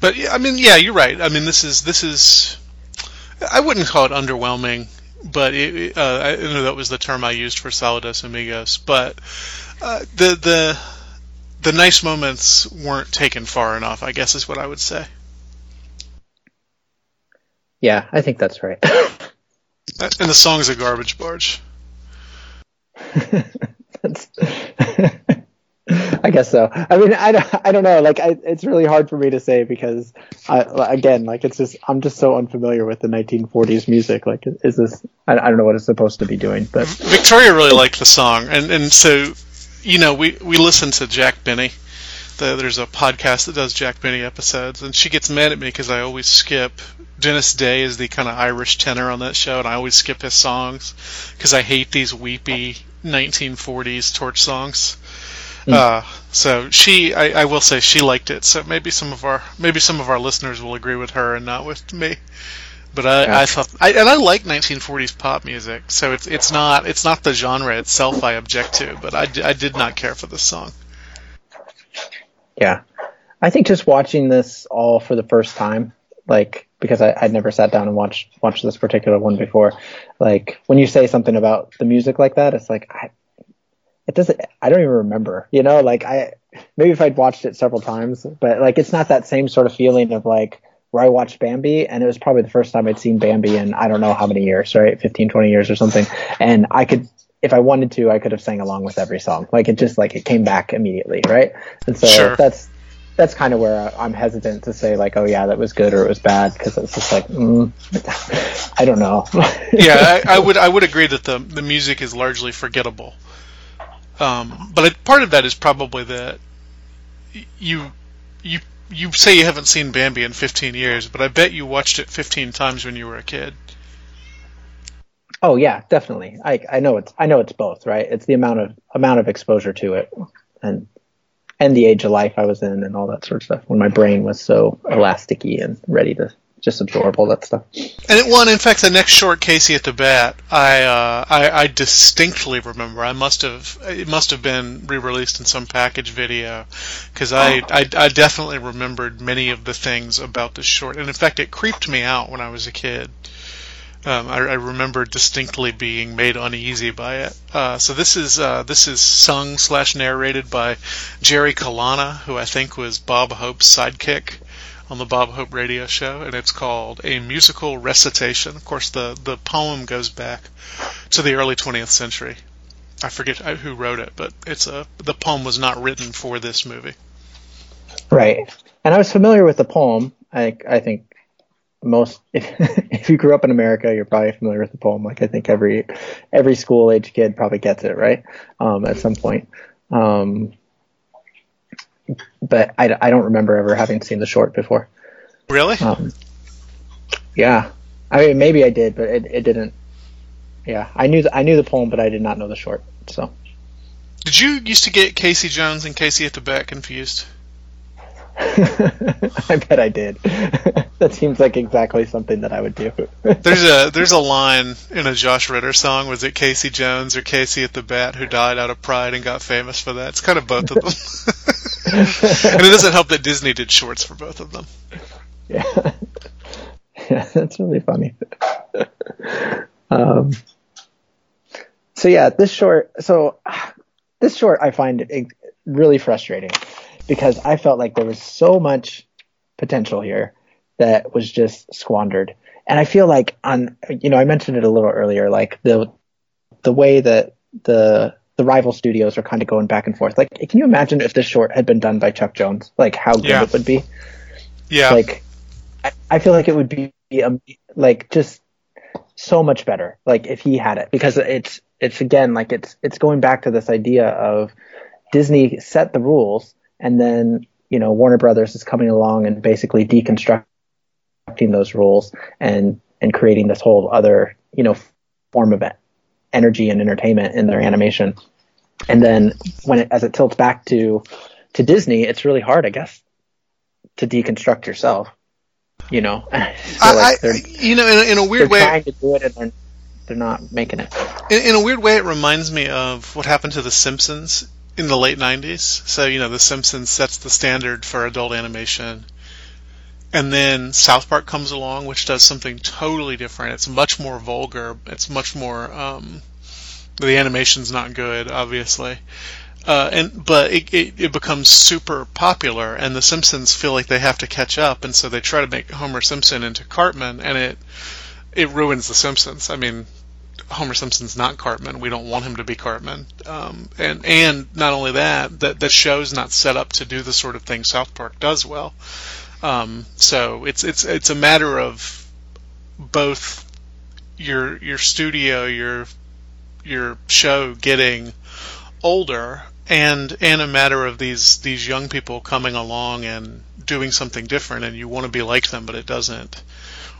But I mean, yeah, you're right. I mean, this is this is. I wouldn't call it underwhelming, but it, uh, I know that was the term I used for Saludos Amigos. But uh, the the the nice moments weren't taken far enough. I guess is what I would say. yeah I think that's right And the song's a garbage barge. That's- I guess so. I mean, I don't, I don't know. Like, I, it's really hard for me to say because, I, again, like it's just I'm just so unfamiliar with the 1940s music. Like, is this? I, I don't know what it's supposed to be doing, but Victoria really liked the song, and and so you know we we listened to Jack Benny. The, there's a podcast that does Jack Benny episodes, and she gets mad at me because I always skip. Dennis Day is the kind of Irish tenor on that show, and I always skip his songs because I hate these weepy 1940s torch songs. Uh, so she, I, I will say, she liked it. So maybe some of our maybe some of our listeners will agree with her and not with me. But I, Yeah. I thought, I, and I like 1940s pop music, so it's it's not it's not the genre itself I object to, but I, I did not care for this song. yeah, I think just watching this all for the first time, like because I, I'd never sat down and watched watched this particular one before. Like when you say something about the music like that, it's like I, it doesn't. I don't even remember. You know, like I maybe if I'd watched it several times, but like it's not that same sort of feeling of like where I watched Bambi and it was probably the first time I'd seen Bambi in I don't know how many years, right? 15, 20 years or something. And I could if I wanted to, I could have sang along with every song. Like it just like it came back immediately, right? And so Sure. that's that's kind of where I'm hesitant to say like, oh yeah, that was good or it was bad because it's just like, mm, I don't know. yeah, I, I would I would agree that the the music is largely forgettable. Um, but it, part of that is probably that you you you say you haven't seen Bambi in 15 years, but I bet you watched it 15 times when you were a kid. Oh yeah, definitely. I I know it's I know it's both, right? It's the amount of amount of exposure to it, and and the age of life I was in and all that sort of stuff when my brain was so elasticy and ready to just all that stuff. And it won. In fact, the next short, Casey at the Bat, I, uh, I I distinctly remember. I must have it must have been re-released in some package video because I, I I definitely remembered many of the things about this short. And in fact, it creeped me out when I was a kid. Um, I, I remember distinctly being made uneasy by it. Uh, so this is uh, this is sung slash narrated by Jerry Colonna, who I think was Bob Hope's sidekick on the Bob Hope radio show, and it's called A Musical Recitation. Of course, the, the poem goes back to the early 20th century. I forget who wrote it, but it's a the poem was not written for this movie. Right. And I was familiar with the poem. I I think most if if you grew up in America, you're probably familiar with the poem. Like I think every every school age kid probably gets it right um, at some point. Um, but I, I don't remember ever having seen the short before. Really? Um, yeah, I mean maybe I did, but it, it didn't. Yeah, I knew the, I knew the poem, but I did not know the short. So Did you used to get Casey Jones and Casey at the Bat confused? I bet I did. that seems like exactly something that I would do. There's a there's a line in a Josh Ritter song. Was it Casey Jones or Casey at the Bat who died out of pride and got famous for that? It's kind of both of them. and it doesn't help that Disney did shorts for both of them. yeah, yeah, that's really funny. um, so yeah, this short. So this short I find it really frustrating because I felt like there was so much potential here that was just squandered. And I feel like on, you know, I mentioned it a little earlier, like the, the way that the, the rival studios are kind of going back and forth. Like, can you imagine if this short had been done by Chuck Jones? Like how good Yeah. it would be? Yeah. Like, I, I feel like it would be, um, like just so much better. Like if he had it, because it's, it's again, like it's, it's going back to this idea of Disney set the rules and then, you know, Warner Brothers is coming along and basically deconstructing those rules and, and creating this whole other, you know, form of energy and entertainment in their animation. And then when it, as it tilts back to, to Disney, it's really hard, I guess, to deconstruct yourself. You know, I, like I, you know, in, a- in a they're weird way, trying to do it and they're, they're not making it. In, in a weird way, it reminds me of what happened to The Simpsons in the late 90s. So, you know, The Simpsons sets the standard for adult animation. And then South Park comes along, which does something totally different. It's much more vulgar. It's much more, um, the animation's not good, obviously. Uh, and but it, it, it becomes super popular, and the Simpsons feel like they have to catch up, and so they try to make Homer Simpson into Cartman, and it it ruins the Simpsons. I mean, Homer Simpson's not Cartman. We don't want him to be Cartman. Um, and and not only that, that the show's not set up to do the sort of thing South Park does well. Um, so it's it's it's a matter of both your your studio, your your show getting older and and a matter of these these young people coming along and doing something different and you want to be like them but it doesn't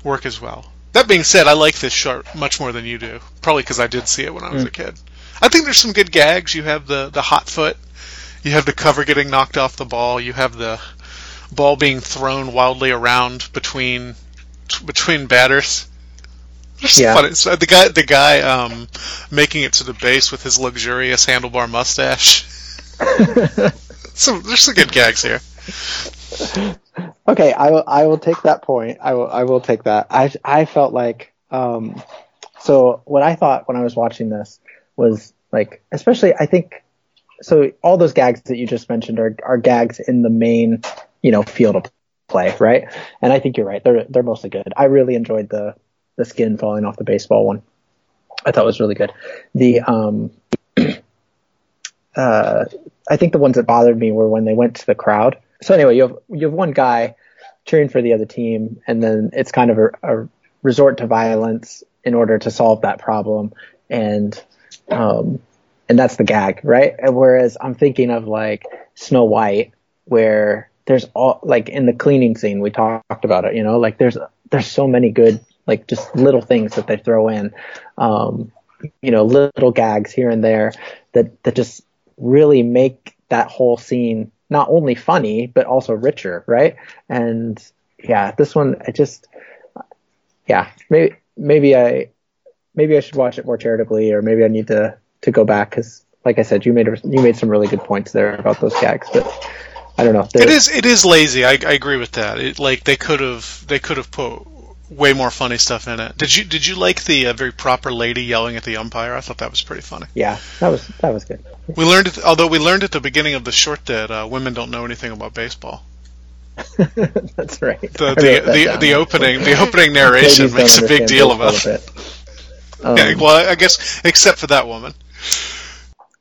work as well. That being said, I like this short much more than you do. Probably because I did see it when I was a kid. I think there's some good gags. You have the the hot foot, you have the cover getting knocked off the ball, you have the ball being thrown wildly around between between batters. There's some Yeah. funny- so the guy the guy um, making it to the base with his luxurious handlebar mustache. some there's some good gags here. Okay, I will. I will take that point. I will. I will take that. I I felt like um, so what I thought when I was watching this was like, especially I think so. All those gags that you just mentioned are are gags in the main, you know, field of play, right? And I think you're right. They're they're mostly good. I really enjoyed the the skin falling off the baseball one. I thought was really good. The um, uh, I think the ones that bothered me were when they went to the crowd. So anyway, you have you have one guy cheering for the other team, and then it's kind of a, a resort to violence in order to solve that problem, and um, and that's the gag, right? Whereas I'm thinking of like Snow White, where there's all like in the cleaning scene we talked about it, you know, like there's there's so many good like just little things that they throw in, um, you know, little gags here and there that that just really make that whole scene not only funny but also richer, right? And yeah, this one I just yeah maybe maybe I maybe I should watch it more charitably, or maybe I need to to go back because like I said, you made you made some really good points there about those gags, but I don't know. It is it is lazy. I, I agree with that. It, like they could have they could have put way more funny stuff in it. Did you did you like the uh, very proper lady yelling at the umpire? I thought that was pretty funny. Yeah, that was that was good. We learned, although we learned at the beginning of the short that uh, women don't know anything about baseball. That's right. The the the, down. the opening the opening narration makes a big deal about it. Um, Yeah, well, I guess except for that woman.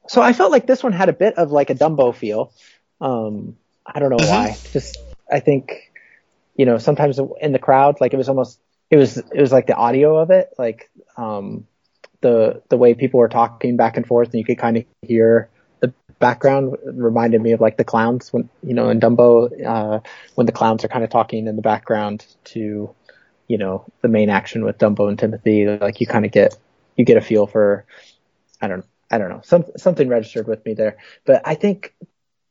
so I felt like this one had a bit of like a Dumbo feel. Um, I don't know Mhm. why. Just I think you know sometimes in the crowd, like it was almost it was it was like the audio of it, like um, the the way people were talking back and forth, and you could kind of hear the background reminded me of like the clowns when you know in Dumbo uh, when the clowns are kind of talking in the background to you know the main action with Dumbo and Timothy. Like you kind of get you get a feel for I don't I don't know some something registered with me there, but I think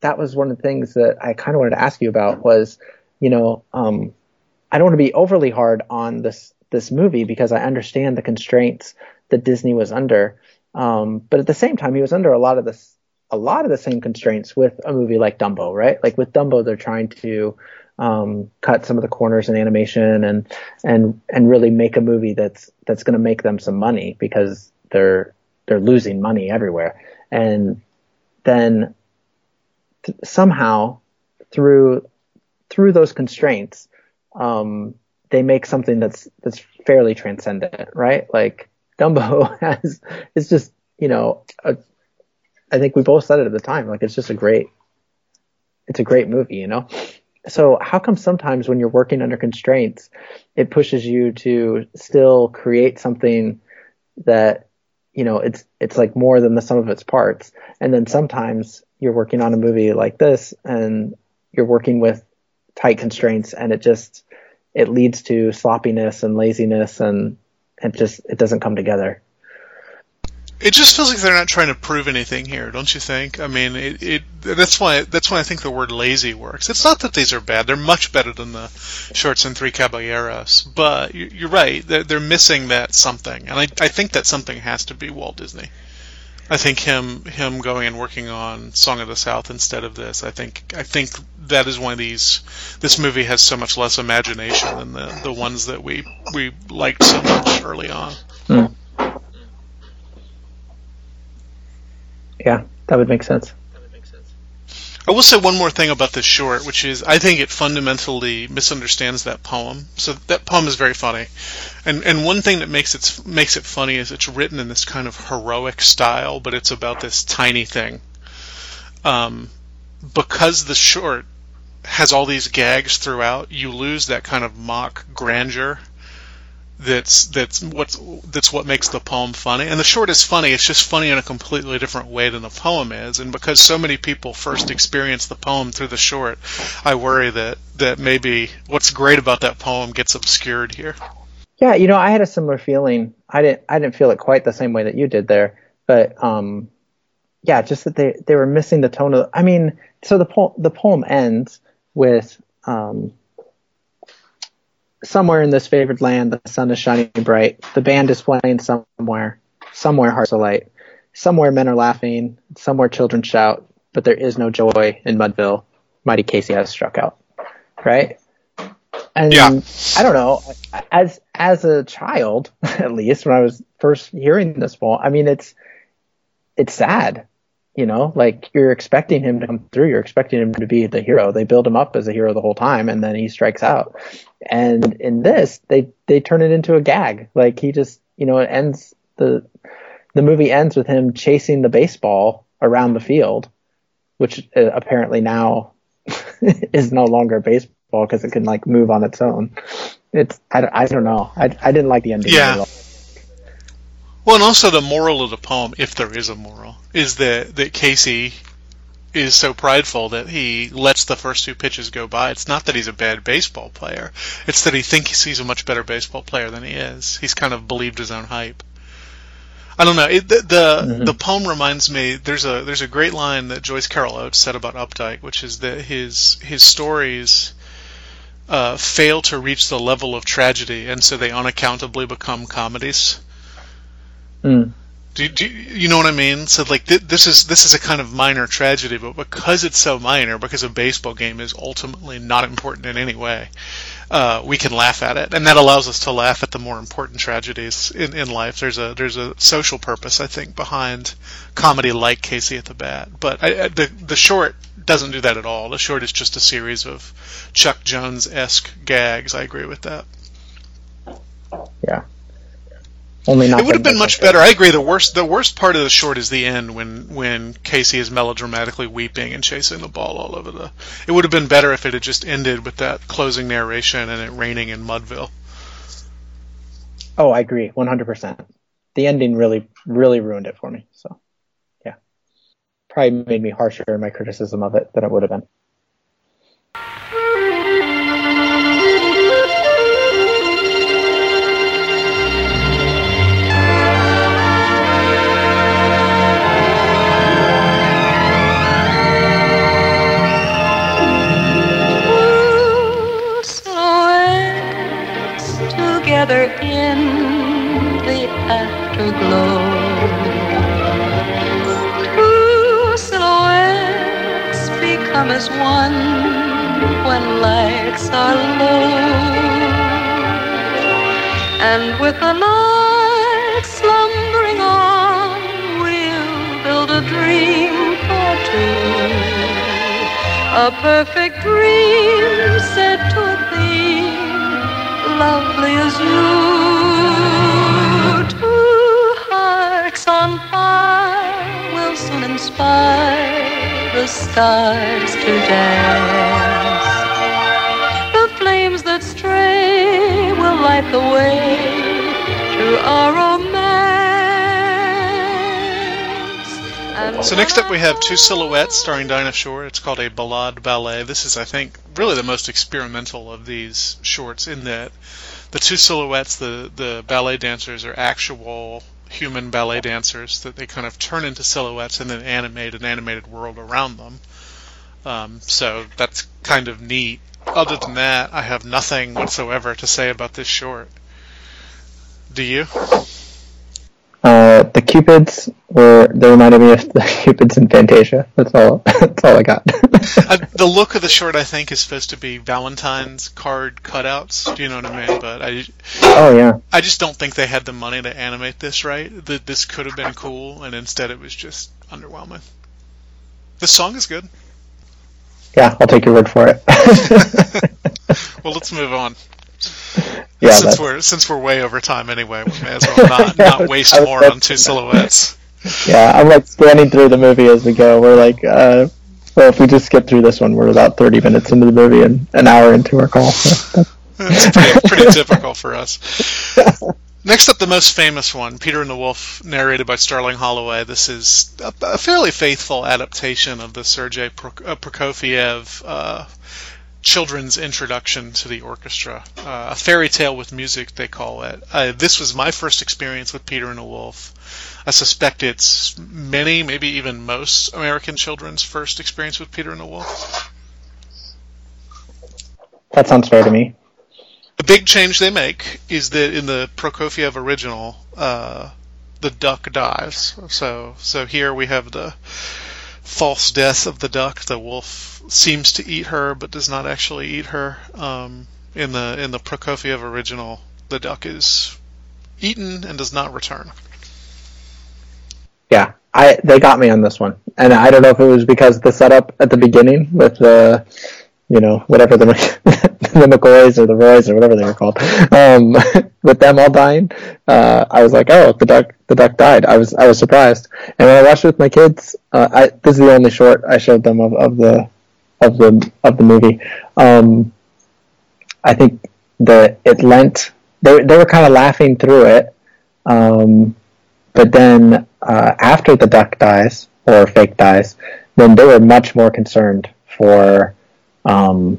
that was one of the things that I kind of wanted to ask you about was you know um, I don't want to be overly hard on this this movie because I understand the constraints that Disney was under, um, but at the same time he was under a lot of this a lot of the same constraints with a movie like Dumbo, right? Like with Dumbo, they're trying to um, cut some of the corners in animation and and and really make a movie that's that's going to make them some money because they're they're losing money everywhere, and then th- somehow through through those constraints, um, they make something that's that's fairly transcendent, right? Like Dumbo has it's just you know a, I think we both said it at the time, like it's just a great it's a great movie, you know. So how come sometimes when you're working under constraints, it pushes you to still create something that you know it's it's like more than the sum of its parts, and then sometimes you're working on a movie like this and you're working with tight constraints and it just it leads to sloppiness and laziness and it just it doesn't come together. It just feels like they're not trying to prove anything here, don't you think? I mean, it, it that's why that's why I think the word lazy works. It's not that these are bad; they're much better than the shorts and Three Caballeros. But you- you're right; they're, they're missing that something, and I I think that something has to be Walt Disney. I think him him going and working on Song of the South instead of this. I think I think that is one of these. This movie has so much less imagination than the the ones that we we liked so much early on. Hmm. Yeah, that would make sense. I will say one more thing about this short, which is I think it fundamentally misunderstands that poem. So that poem is very funny, and and one thing that makes it makes it funny is it's written in this kind of heroic style, but it's about this tiny thing. Um, because the short has all these gags throughout, you lose that kind of mock grandeur. That's that's what's that's what makes the poem funny. And the short is funny. It's just funny in a completely different way than the poem is. And because so many people first experience the poem through the short, I worry that that maybe what's great about that poem gets obscured here. Yeah, you know, I had a similar feeling. I didn't I didn't feel it quite the same way that you did there, but um yeah, just that they they were missing the tone of I mean, so the poem the poem ends with um somewhere in this favored land the sun is shining bright. The band is playing somewhere. Somewhere hearts alight. Somewhere men are laughing, somewhere children shout, but there is no joy in Mudville. Mighty Casey has struck out. Right? And Yeah. I don't know, as as a child, at least when I was first hearing this poem, I mean it's it's sad. You know, like you're expecting him to come through, you're expecting him to be the hero. They build him up as a hero the whole time and then he strikes out. And in this, they they turn it into a gag. Like he just, you know, it ends the the movie ends with him chasing the baseball around the field, which uh, apparently now is no longer baseball because it can like move on its own. It's I, don't- I don't know. I, I didn't like the ending. Yeah. Well, and also the moral of the poem, if there is a moral, is that that Casey is so prideful that he lets the first two pitches go by. It's not that he's a bad baseball player; it's that he thinks he's a much better baseball player than he is. He's kind of believed his own hype. I don't know. It, the the, Mhm. the poem reminds me. There's a there's a great line that Joyce Carol Oates said about Updike, which is that his his stories uh, fail to reach the level of tragedy, and so they unaccountably become comedies. Mm. Do, you- do you you know what I mean? So like th- this is this is a kind of minor tragedy, but because it's so minor, because a baseball game is ultimately not important in any way, uh, we can laugh at it, and that allows us to laugh at the more important tragedies in, in life. There's a there's a social purpose I think behind comedy like Casey at the Bat, but I, I- the the short doesn't do that at all. The short is just a series of Chuck Jones esque gags. I agree with that. Yeah. Only not. It would have been much better. I agree. The worst, the worst part of the short is the end when when Casey is melodramatically weeping and chasing the ball all over the. It would have been better if it had just ended with that closing narration and it raining in Mudville. Oh, I agree, 100%. The ending really, really ruined it for me. So, yeah, probably made me harsher in my criticism of it than it would have been. Together in the afterglow. Two silhouettes become as one when lights are low. And with the night slumbering on, we'll build a dream for two. A perfect dream set lovely as you. Two hearts on fire will soon inspire the stars to dance. The flames that stray will light the way to our romance. And So next up we have two silhouettes starring Dinah Shore. It's called a ballade ballet. This is, I think, really the most experimental of these shorts in that the two silhouettes, the the ballet dancers, are actual human ballet dancers that they kind of turn into silhouettes and then animate an animated world around them. Um, so that's kind of neat. Other than that, I have nothing whatsoever to say about this short. Do you? Uh, the Cupids were, they reminded me of the Cupids in Fantasia. That's all, that's all I got. Uh, the look of the short, I think, is supposed to be Valentine's card cutouts. Do you know what I mean? But I, oh, yeah. I just don't think they had the money to animate this right. That this could have been cool, and instead it was just underwhelming. The song is good. Yeah, I'll take your word for it. Well, let's move on. yeah, since that's, we're since we're way over time anyway, we may as well not, not waste more on two silhouettes. yeah, I'm like scanning through the movie as we go. We're like, uh, well, if we just skip through this one, we're about 30 minutes into the movie and an hour into our call. So It's pretty, pretty typical for us. Next up, the most famous one, Peter and the Wolf, narrated by Sterling Holloway. This is a, a fairly faithful adaptation of the Sergei Prok- uh, Prokofiev uh, children's introduction to the orchestra. Uh, a fairy tale with music, they call it. Uh, this was my first experience with Peter and the Wolf. I suspect it's many, maybe even most American children's first experience with Peter and the Wolf. that sounds fair to me. The big change they make is that in the Prokofiev original, uh, the duck dies. So, so here we have the false death of the duck. The wolf seems to eat her, but does not actually eat her. Um, in the in the Prokofiev original, the duck is eaten and does not return. Yeah, I they got me on this one, and I don't know if it was because the setup at the beginning with the, you know, whatever the the McCoys or the Roys or whatever they were called, um, with them all dying. Uh, I was like, oh, the duck the duck died. I was I was surprised, and when I watched it with my kids, uh, I this is the only short I showed them of, of the of the of the movie. Um, I think the it lent they they were kind of laughing through it. Um, but then uh, after the duck dies or fake dies, then they were much more concerned for um,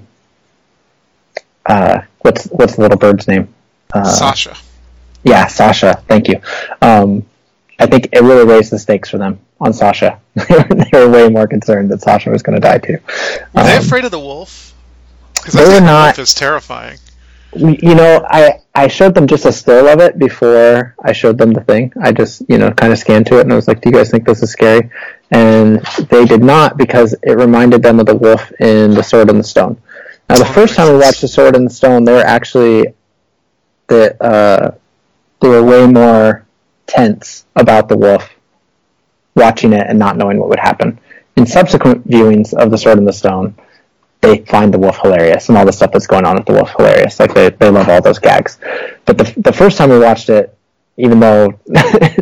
uh, what's what's the little bird's name? Uh, Sasha. yeah, Sasha. Thank you. Um, I think it really raised the stakes for them on Sasha. they were way more concerned that Sasha was going to die too. Were they Um, afraid of the wolf? Because they were think the not- wolf is terrifying. you know, I I showed them just a still of it before I showed them the thing. I just you know kind of scanned to it and I was like, "Do you guys think this is scary?" And they did not because it reminded them of the wolf in The Sword in the Stone. Now, the first time we watched The Sword in the Stone, they were actually the uh, they were way more tense about the wolf watching it and not knowing what would happen. In subsequent viewings of The Sword in the Stone, they find the wolf hilarious and all the stuff that's going on with the wolf hilarious. Like they, they love all those gags. But the the first time we watched it, even though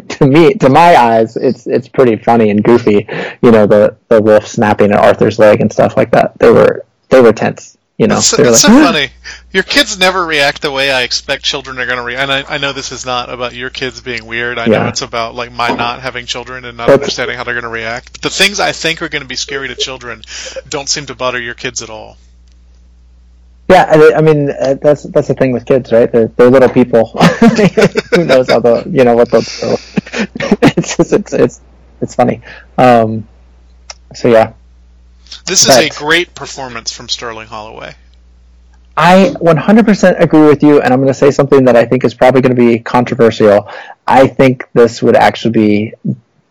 to me to my eyes it's it's pretty funny and goofy, you know, the the wolf snapping at Arthur's leg and stuff like that. They were they were tense. You know, It's, they were it's so like, funny. Your kids never react the way I expect children are going to react. And I, I know this is not about your kids being weird. I know it's about like my not having children and not That's- understanding how they're going to react. The things I think are going to be scary to children don't seem to bother your kids at all. Yeah, I I mean uh, that's that's the thing with kids, right? They're they're little people. Who knows how the you know what they'll do? it's just it's it's it's funny. Um, so yeah, This is a great performance from Sterling Holloway. I 100% agree with you, and I'm going to say something that I think is probably going to be controversial. I think this would actually be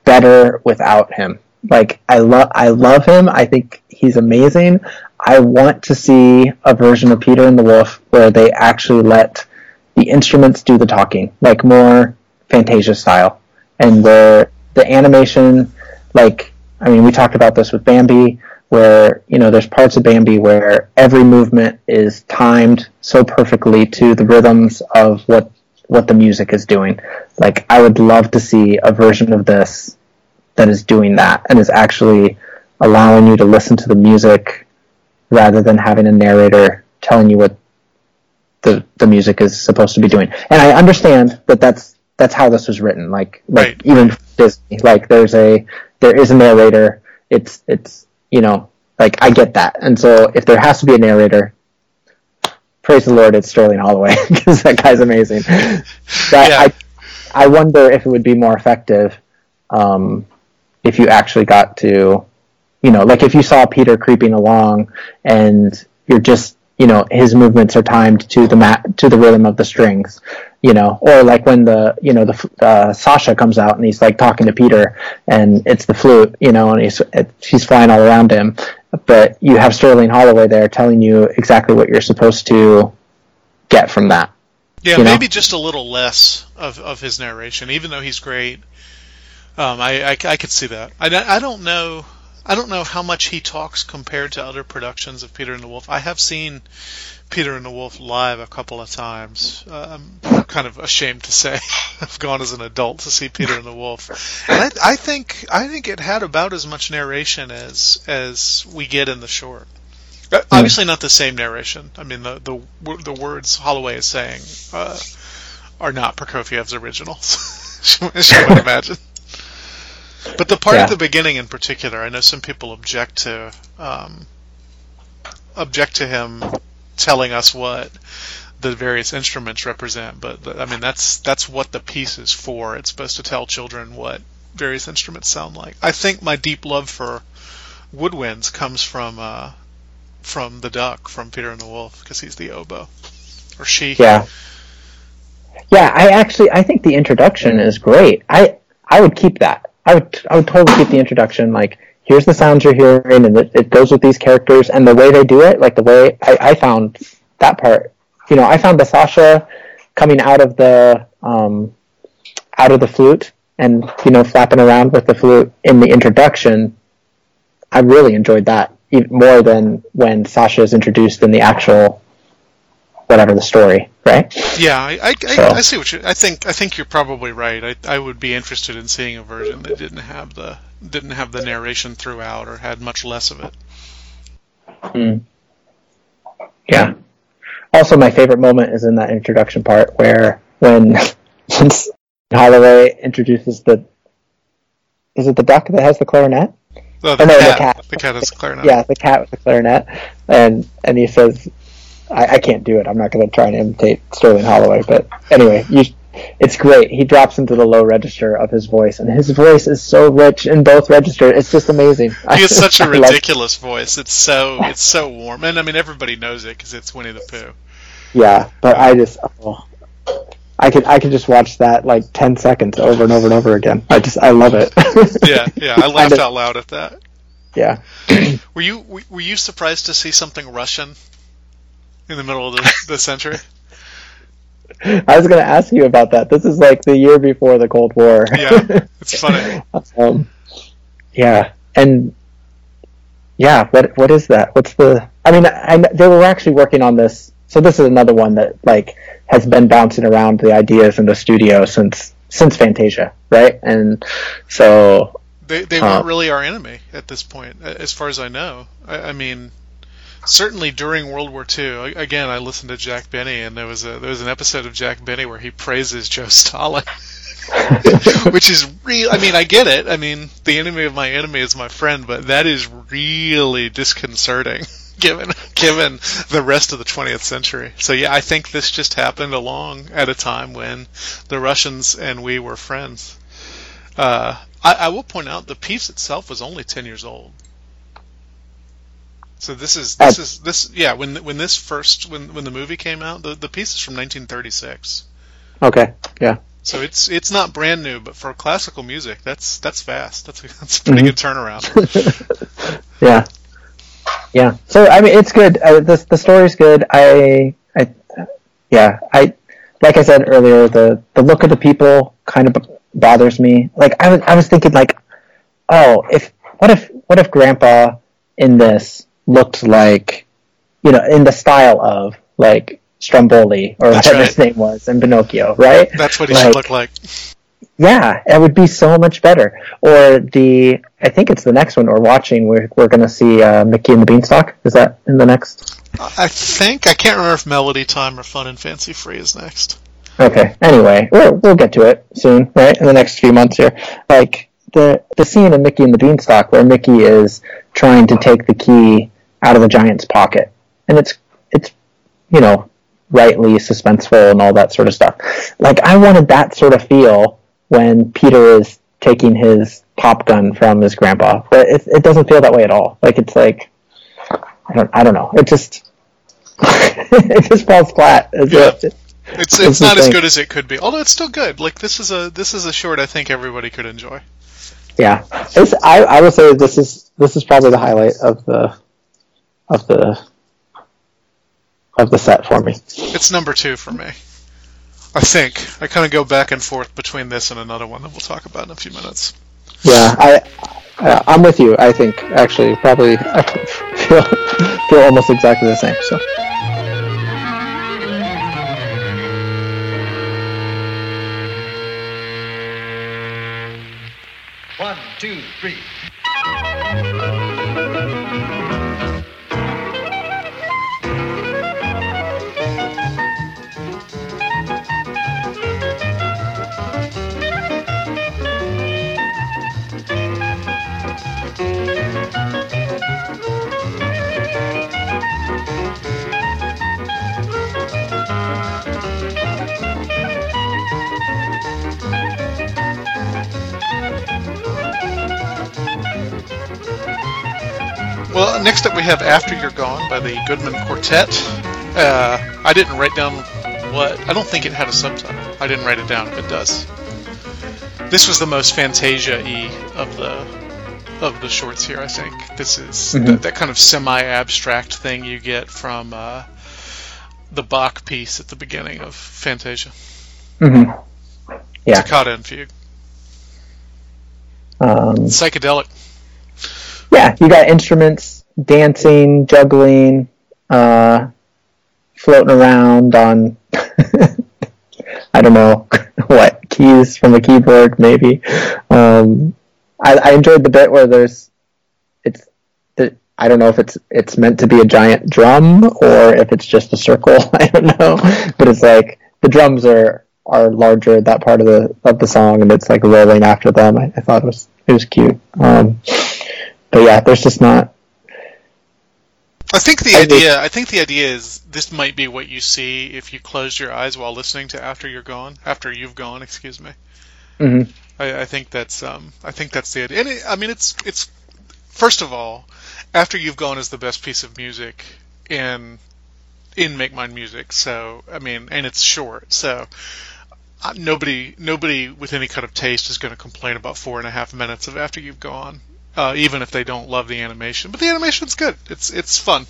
better without him. Like I love, I love him. I think he's amazing. I want to see a version of Peter and the Wolf where they actually let the instruments do the talking, like more Fantasia style, and where the animation, like I mean, we talked about this with Bambi, where you know there's parts of Bambi where every movement is timed so perfectly to the rhythms of what what the music is doing. Like I would love to see a version of this that is doing that and is actually allowing you to listen to the music rather than having a narrator telling you what the the music is supposed to be doing. And I understand that that's that's how this was written. Like like Right. even Disney, like there's a there is a narrator. It's it's you know like I get that. And so if there has to be a narrator, praise the Lord, it's Sterling Holloway because that guy's amazing. But Yeah. I I wonder if it would be more effective um, if you actually got to you know, like if you saw Peter creeping along and you're just, you know, his movements are timed to the mat to the rhythm of the strings, you know, or like when the, you know, the uh, Sasha comes out and he's like talking to Peter and it's the flute, you know, and he's it, she's flying all around him, but you have Sterling Holloway there telling you exactly what you're supposed to get from that. Yeah, You know? maybe just a little less of, of his narration, even though he's great. Um, I, I, I could see that. I, I don't know. I don't know how much he talks compared to other productions of Peter and the Wolf. I have seen Peter and the Wolf live a couple of times. Uh, I'm kind of ashamed to say I've gone as an adult to see Peter and the Wolf, and I, I think I think it had about as much narration as as we get in the short. Uh, Obviously, not the same narration. I mean, the the the words Holloway is saying uh, are not Prokofiev's originals, as you would imagine. But the part Yeah. at the beginning, in particular, I know some people object to um, object to him telling us what the various instruments represent. But I mean, that's that's what the piece is for. It's supposed to tell children what various instruments sound like. I think my deep love for woodwinds comes from uh, from the duck from Peter and the Wolf because he's the oboe or she. Yeah. Yeah, I actually I think the introduction is great. I I would keep that. I would I would totally keep the introduction like here's the sounds you're hearing and it, it goes with these characters and the way they do it, like the way I, I found that part. You know, I found the Sasha coming out of the um out of the flute and you know flapping around with the flute in the introduction. I really enjoyed that even more than when Sasha is introduced in the actual whatever the story, right? Yeah, I, I, I, So- I see what you. I think I think you're probably right. I, I would be interested in seeing a version that didn't have the didn't have the narration throughout or had much less of it. Mm. Yeah. Also, my favorite moment is in that introduction part where when Holloway introduces the is it the duck that has the clarinet? Oh, the, Oh, no, the cat, cat. The cat has clarinet. Yeah, the cat with the clarinet, and and he says, "I, I can't do it. I'm not going to try and imitate Sterling Holloway." But anyway, you it's great. He drops into the low register of his voice, and his voice is so rich in both registers. It's just amazing. He has such a ridiculous voice. It's so it's so warm, and I mean everybody knows it because it's Winnie the Pooh. Yeah, but I just oh, I could I could just watch that like ten seconds over and over and over again. I just I love it. Yeah, yeah. I laughed out loud at that. Yeah. Were you were you surprised to see something Russian in the middle of the, the century? I was going to ask you about that. This is like the year before the Cold War. Yeah, it's funny. um, yeah, and yeah, what what is that? What's the? I mean, I, they were actually working on this. So this is another one that like has been bouncing around the ideas in the studio since since Fantasia, right? And so They they weren't really our enemy at this point, as far as I know. I, I mean, certainly during World War II. Again, I listened to Jack Benny, and there was a there was an episode of Jack Benny where he praises Joe Stalin, which is real. I mean, I get it. I mean, the enemy of my enemy is my friend, but that is really disconcerting. Given given the rest of the 20th century, so yeah, I think this just happened along at a time when the Russians and we were friends. Uh, I, I will point out the piece itself was only ten years old. So this is this Uh, is this yeah when when this first when when the movie came out the the piece is from 1936. okay, yeah, So it's it's not brand new, but for classical music, that's that's fast. That's a, that's a pretty Mhm. good turnaround. yeah, yeah. So I mean, it's good. Uh, the the story's good. I I yeah I like I said earlier, the the look of the people kind of bothers me. Like I was I was thinking like, oh, if what if what if Grandpa in this looked like, you know, in the style of like Stromboli or That's whatever right. his name was in Pinocchio, right? That's what he Like- should look like. Yeah, it would be so much better. Or the, I think it's the next one we're watching. We're we're gonna see uh, Mickey and the Beanstalk. Is that in the next? I think I can't remember if Melody Time or Fun and Fancy Free is next. Okay. Anyway, we'll we'll get to it soon, right? In the next few months here. Like the the scene in Mickey and the Beanstalk where Mickey is trying to take the key out of the giant's pocket, and it's it's you know rightly suspenseful and all that sort of stuff. Like I wanted that sort of feel when Peter is taking his pop gun from his grandpa, but it it doesn't feel that way at all. Like it's like I don't I don't know. It just it just falls flat. It's Yeah. It's it's not as good as it could be, although it's still good. Like this is a this is a short I think everybody could enjoy. Yeah, it's, I I would say this is this is probably the highlight of the of the of the set for me. It's number two for me. I think I kind of go back and forth between this and another one that we'll talk about in a few minutes. Yeah, I, I I'm with you. I think actually probably I feel feel almost exactly the same. So next up we have "After You're Gone" by the Goodman Quartet. Uh, I didn't write down what. I don't think it had a subtitle. I didn't write it down. If it does, this was the most Fantasia-y of the of the shorts here. I think this is Mhm. that, that kind of semi-abstract thing you get from uh, the Bach piece at the beginning of Fantasia. hmm Yeah. Toccata and fugue. um, Psychedelic. yeah, you got instruments, dancing, juggling, uh, floating around on I don't know what keys from a keyboard, maybe. Um, I, I enjoyed the bit where there's it's I don't know if it's it's meant to be a giant drum or if it's just a circle. I don't know, but it's like the drums are are larger that part of the of the song, and it's like rolling after them. I, I thought it was it was cute. Um, but yeah, there's just not. I think the I idea. I think the idea is this might be what you see if you closed your eyes while listening to "After You're Gone." After you've gone, excuse me. hmm I, I think that's. Um, I think that's the idea. And it, I mean, it's it's. First of all, "After You've Gone" is the best piece of music in in Make Mine Music. So I mean, and it's short. So uh, nobody nobody with any kind of taste is going to complain about four and a half minutes of "After You've Gone." Uh, even if they don't love the animation, but the animation's good. It's it's fun.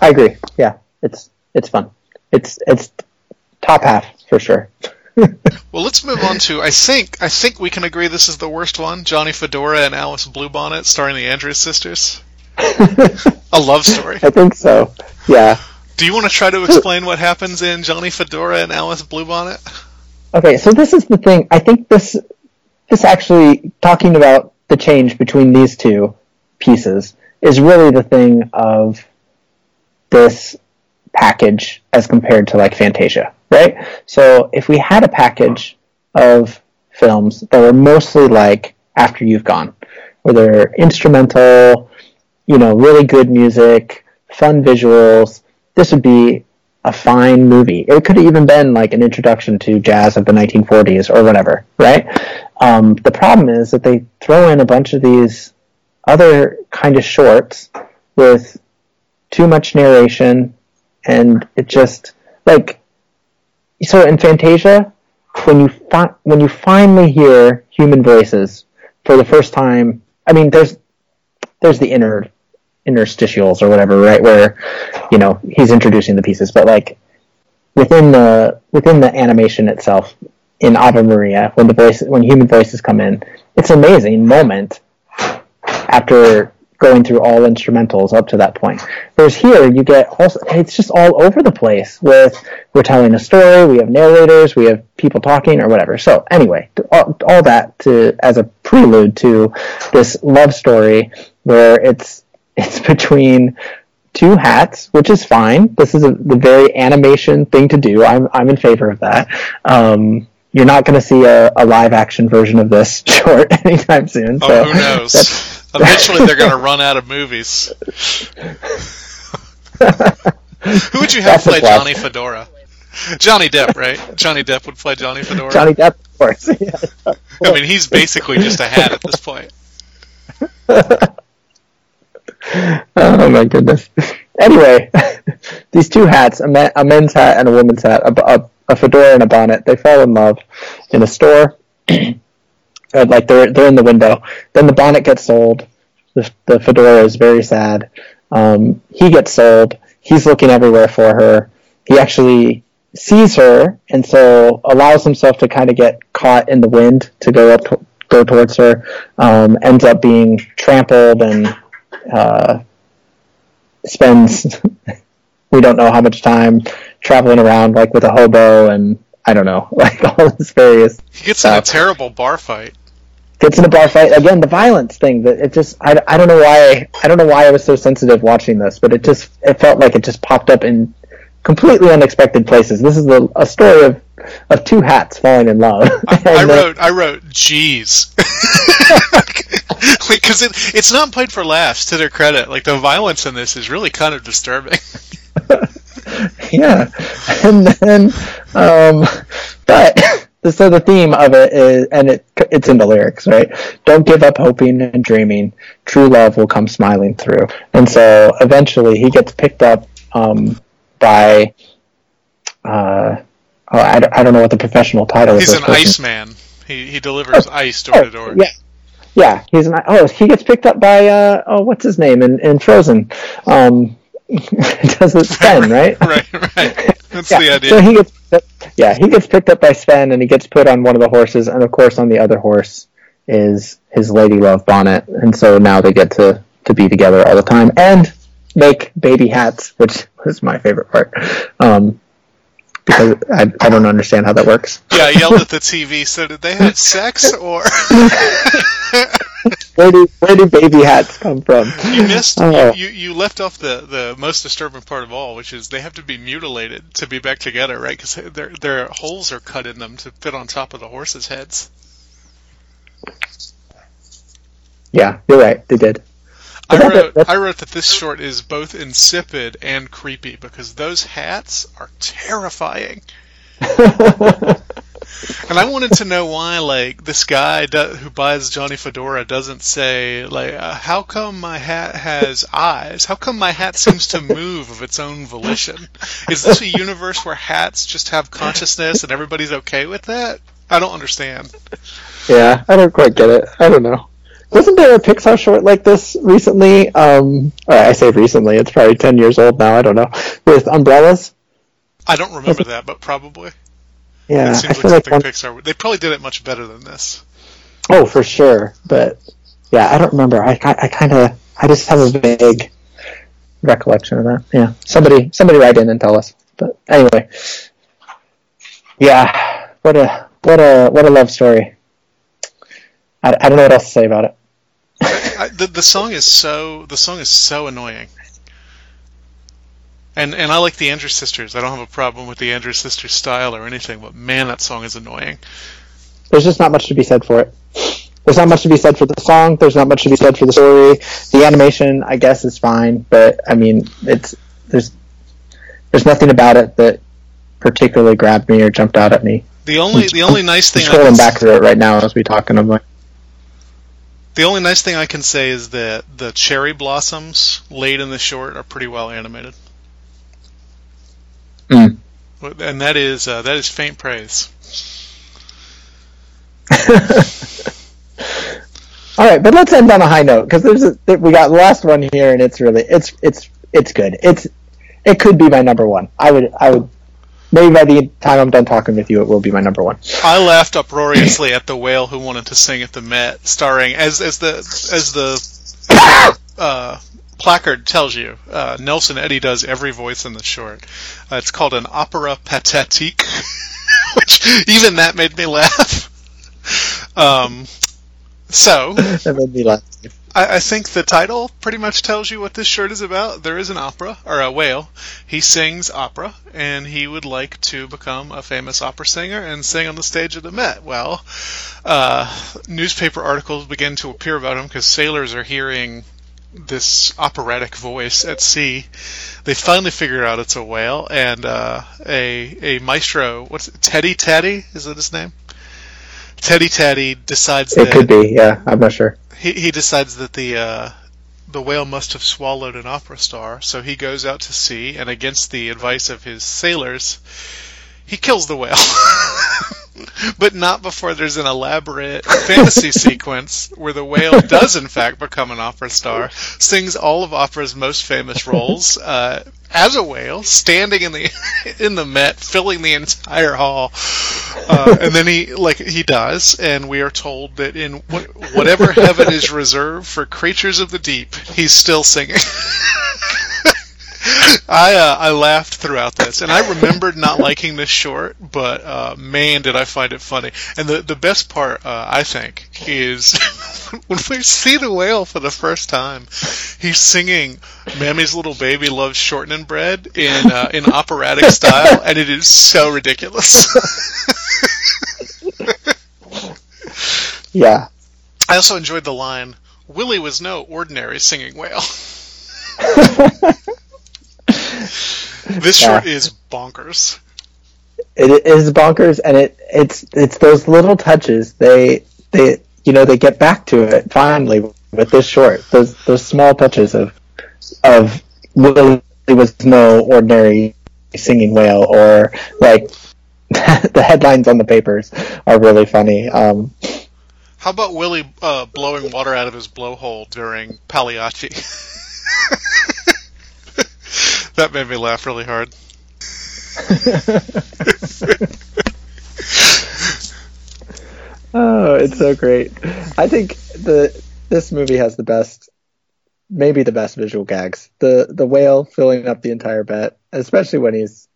I agree. Yeah, it's it's fun. It's it's top half for sure. Well, let's move on to. I think I think we can agree this is the worst one. Johnny Fedora and Alice Bluebonnet, starring the Andrews sisters. A love story. I think so. Yeah. Do you want to try to explain what happens in Johnny Fedora and Alice Bluebonnet? Okay, so this is the thing. I think this this actually talking about the change between these two pieces is really the thing of this package as compared to like Fantasia, right? So if we had a package of films that were mostly like After You've Gone, where they're instrumental, you know, really good music, fun visuals, this would be a fine movie. It could have even been like an introduction to jazz of the 1940s or whatever, right? Um, the problem is that they throw in a bunch of these other kind of shorts with too much narration, and it just like so in Fantasia, when you fi- when you finally hear human voices for the first time, I mean, there's there's the inner interstitials or whatever, right, where you know he's introducing the pieces, but like within the within the animation itself in Ave Maria, when the voice when human voices come in, it's an amazing moment after going through all instrumentals up to that point. Whereas here you get also it's just all over the place with we're telling a story, we have narrators, we have people talking or whatever. So anyway, all, all that to as a prelude to this love story where it's it's between two hats, which is fine. This is a, the very animation thing to do. I'm I'm in favor of that. Um, you're not going to see a, a live action version of this short anytime soon. Oh, so who knows? Eventually, they're going to run out of movies. Who would you have That's play. Johnny Fedora? Johnny Depp, right? Johnny Depp would play Johnny Fedora. Johnny Depp, of course. Yeah. I mean, he's basically just a hat at this point. oh my goodness. Anyway, these two hats, a, ma- a men's hat and a woman's hat, a, a, a fedora and a bonnet, they fall in love in a store. Like they're they're in the window. Then the bonnet gets sold. The, the fedora is very sad. Um, he gets sold. He's looking everywhere for her. He actually sees her, and so allows himself to kind of get caught in the wind to go up go towards her. Um, ends up being trampled and uh, spends we don't know how much time traveling around like with a hobo and I don't know like all this various He gets in a terrible bar fight. gets in a bar fight again the violence thing that it just I, I don't know why I don't know why I was so sensitive watching this but it just it felt like it just popped up in completely unexpected places. This is a, a story of of two hats falling in love. I, I uh, wrote, I wrote, "Jeez," because it it's not played for laughs. To their credit, like the violence in this is really kind of disturbing. yeah. And then um but so the theme of it is and it it's in the lyrics right? Don't give up hoping and dreaming. True love will come smiling through. And so eventually he gets picked up um by uh oh, I, don't, I don't know what the professional title He's is He's an iceman. He he delivers ice door to door. Oh, yeah yeah he's an oh he gets picked up by uh oh what's his name in, in frozen um does it Sven, right right, right. That's yeah. the idea. So he gets, yeah, he gets picked up by Sven, and he gets put on one of the horses, and of course, on the other horse is his lady love bonnet, and so now they get to to be together all the time and make baby hats, which was my favorite part, um, because I I don't understand how that works. yeah, I yelled at the TV. So did they have sex or Where do where do baby hats come from? you missed? Oh. You, you you left off the the most disturbing part of all, which is they have to be mutilated to be back together, right? Because their their holes are cut in them to fit on top of the horses' heads. Yeah, you're right. They did. I wrote, that- I wrote that this short is both insipid and creepy because those hats are terrifying. And I wanted to know why, like, this guy do, who buys Johnny Fedora doesn't say, like, uh, how come my hat has eyes? How come my hat seems to move of its own volition? Is this a universe where hats just have consciousness and everybody's okay with that? I don't understand. Yeah, I don't quite get it. I don't know. Wasn't there a Pixar short like this recently? Um, I say recently, it's probably 10 years old now, I don't know. With umbrellas? I don't remember that, but probably. Yeah, it I feel like like one, Pixar. They probably did it much better than this. Oh, for sure. But yeah, I don't remember. I, I, I kind of, I just have a vague recollection of that. Yeah, somebody, somebody write in and tell us. But anyway, yeah, what a, what a, what a love story. I, I don't know what else to say about it. I, the the song is so the song is so annoying. And and I like the Andrews Sisters. I don't have a problem with the Andrews Sisters style or anything, but man, that song is annoying. There's just not much to be said for it. There's not much to be said for the song. There's not much to be said for the story. The animation, I guess, is fine, but I mean, it's there's there's nothing about it that particularly grabbed me or jumped out at me. The only the only nice I'm thing I can, scrolling back through it right now as we talk, and I'm like, the only nice thing I can say is that the cherry blossoms laid in the short are pretty well animated, mm. and that is uh, that is faint praise. All right, but let's end on a high note because there's a, we got the last one here, and it's really it's it's it's good. It's it could be my number one. I would I would maybe by the time I'm done talking with you, it will be my number one. I laughed uproariously at the whale who wanted to sing at the Met, starring as as the as the uh, placard tells you. Uh, Nelson Eddy does every voice in the short. Uh, it's called an opera pathétique, which even that made me laugh. Um, so That made me laugh. I, I think the title pretty much tells you what this shirt is about. There is an opera, or a whale. He sings opera, and he would like to become a famous opera singer and sing on the stage of the Met. Well, uh, newspaper articles begin to appear about him because sailors are hearing this operatic voice at sea. They finally figure out it's a whale, and uh, a a maestro, what's it, Tetti-Tatti? Is that his name? Teddy Teddy decides It that could be, yeah. I'm not sure. he, he decides that the uh, the whale must have swallowed an opera star, so he goes out to sea, and against the advice of his sailors, he kills the whale. but not before there's an elaborate fantasy sequence where the whale does in fact become an opera star, sings all of opera's most famous roles uh, as a whale, standing in the in the Met, filling the entire hall, uh, and then he like he dies, and we are told that in what, whatever heaven is reserved for creatures of the deep, he's still singing. I uh, I laughed throughout this, and I remembered not liking this short, but uh, man, did I find it funny! And the the best part, uh, I think, is when we see the whale for the first time. He's singing "Mammy's Little Baby Loves Shortening Bread" in uh, in operatic style, and it is so ridiculous. Yeah. I also enjoyed the line, "Willie was no ordinary singing whale." this short is bonkers. It is bonkers, and it it's it's those little touches. They they you know they get back to it finally with this short. Those those small touches of of Willie was no ordinary singing whale, or like the headlines on the papers are really funny. Um, How about Willie uh, blowing water out of his blowhole during Pagliacci? that made me laugh really hard. oh, it's so great. I think the this movie has the best, maybe the best visual gags. The the whale filling up the entire Met, especially when he's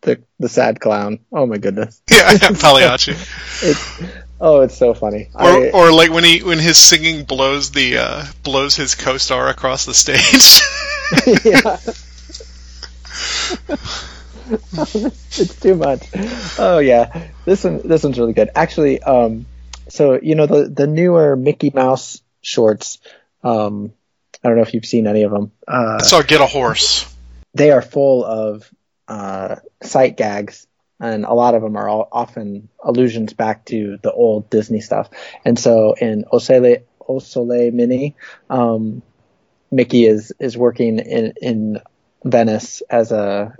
the the sad clown. Oh my goodness. Yeah, Pagliacci. It's oh, it's so funny. Or, I, or like when he when his singing blows the uh, blows his co-star across the stage. yeah. it's too much. Oh yeah, this one this one's really good. Actually, um, so you know the the newer Mickey Mouse shorts, um, I don't know if you've seen any of them. Uh, I saw Get a Horse. they are full of uh, sight gags, and a lot of them are all, often allusions back to the old Disney stuff. And so in Osele O Sole Minnie, um, Mickey is is working in in Venice as a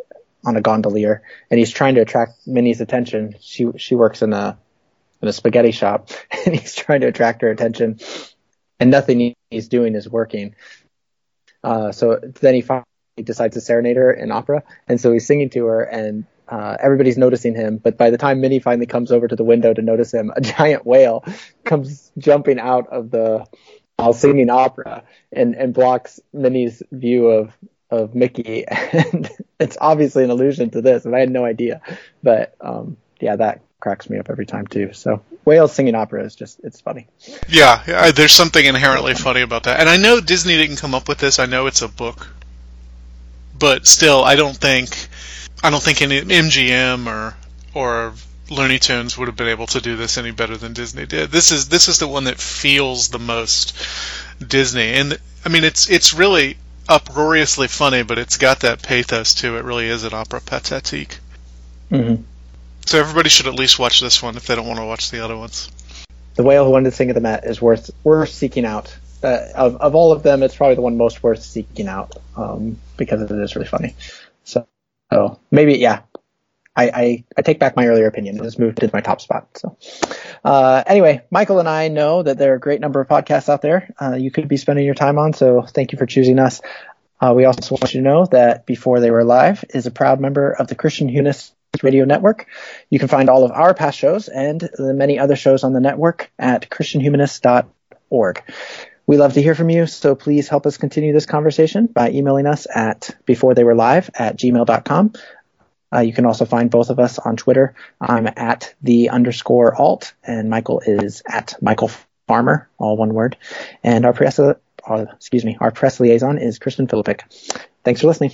on a gondolier, and he's trying to attract Minnie's attention. She she works in a in a spaghetti shop, and he's trying to attract her attention, and nothing he's doing is working. Uh, so then he finally decides to serenade her in opera, and so he's singing to her, and uh, everybody's noticing him. But by the time Minnie finally comes over to the window to notice him, a giant whale comes jumping out of the while singing opera and, and blocks Minnie's view of of Mickey. And it's obviously an allusion to this, and I had no idea. But um, yeah, that cracks me up every time too. So whales singing opera is just it's funny. Yeah, yeah, there's something inherently funny about that. And I know Disney didn't come up with this. I know it's a book, but still, I don't think I don't think any MGM or or Looney Tunes would have been able to do this any better than Disney did. This is this is the one that feels the most Disney, and I mean it's it's really uproariously funny, but it's got that pathos too. It really is an opera pathétique. Mm-hmm. So everybody should at least watch this one if they don't want to watch the other ones. The whale who wanted to sing at the Met is worth worth seeking out. Uh, of of all of them, it's probably the one most worth seeking out um, because it is really funny. So, so maybe yeah, I, I, I take back my earlier opinion. This moved to my top spot. So, uh, anyway, Michael and I know that there are a great number of podcasts out there uh, you could be spending your time on. So, thank you for choosing us. Uh, we also want you to know that Before They Were Live is a proud member of the Christian Humanist Radio Network. You can find all of our past shows and the many other shows on the network at christianhumanist.org. We love to hear from you, so please help us continue this conversation by emailing us at before they were live at gmail.com. Uh, you can also find both of us on Twitter. I'm at the underscore alt, and Michael is at Michael Farmer, all one word. And our press, uh, excuse me, our press liaison is Kristen Philippic. Thanks for listening.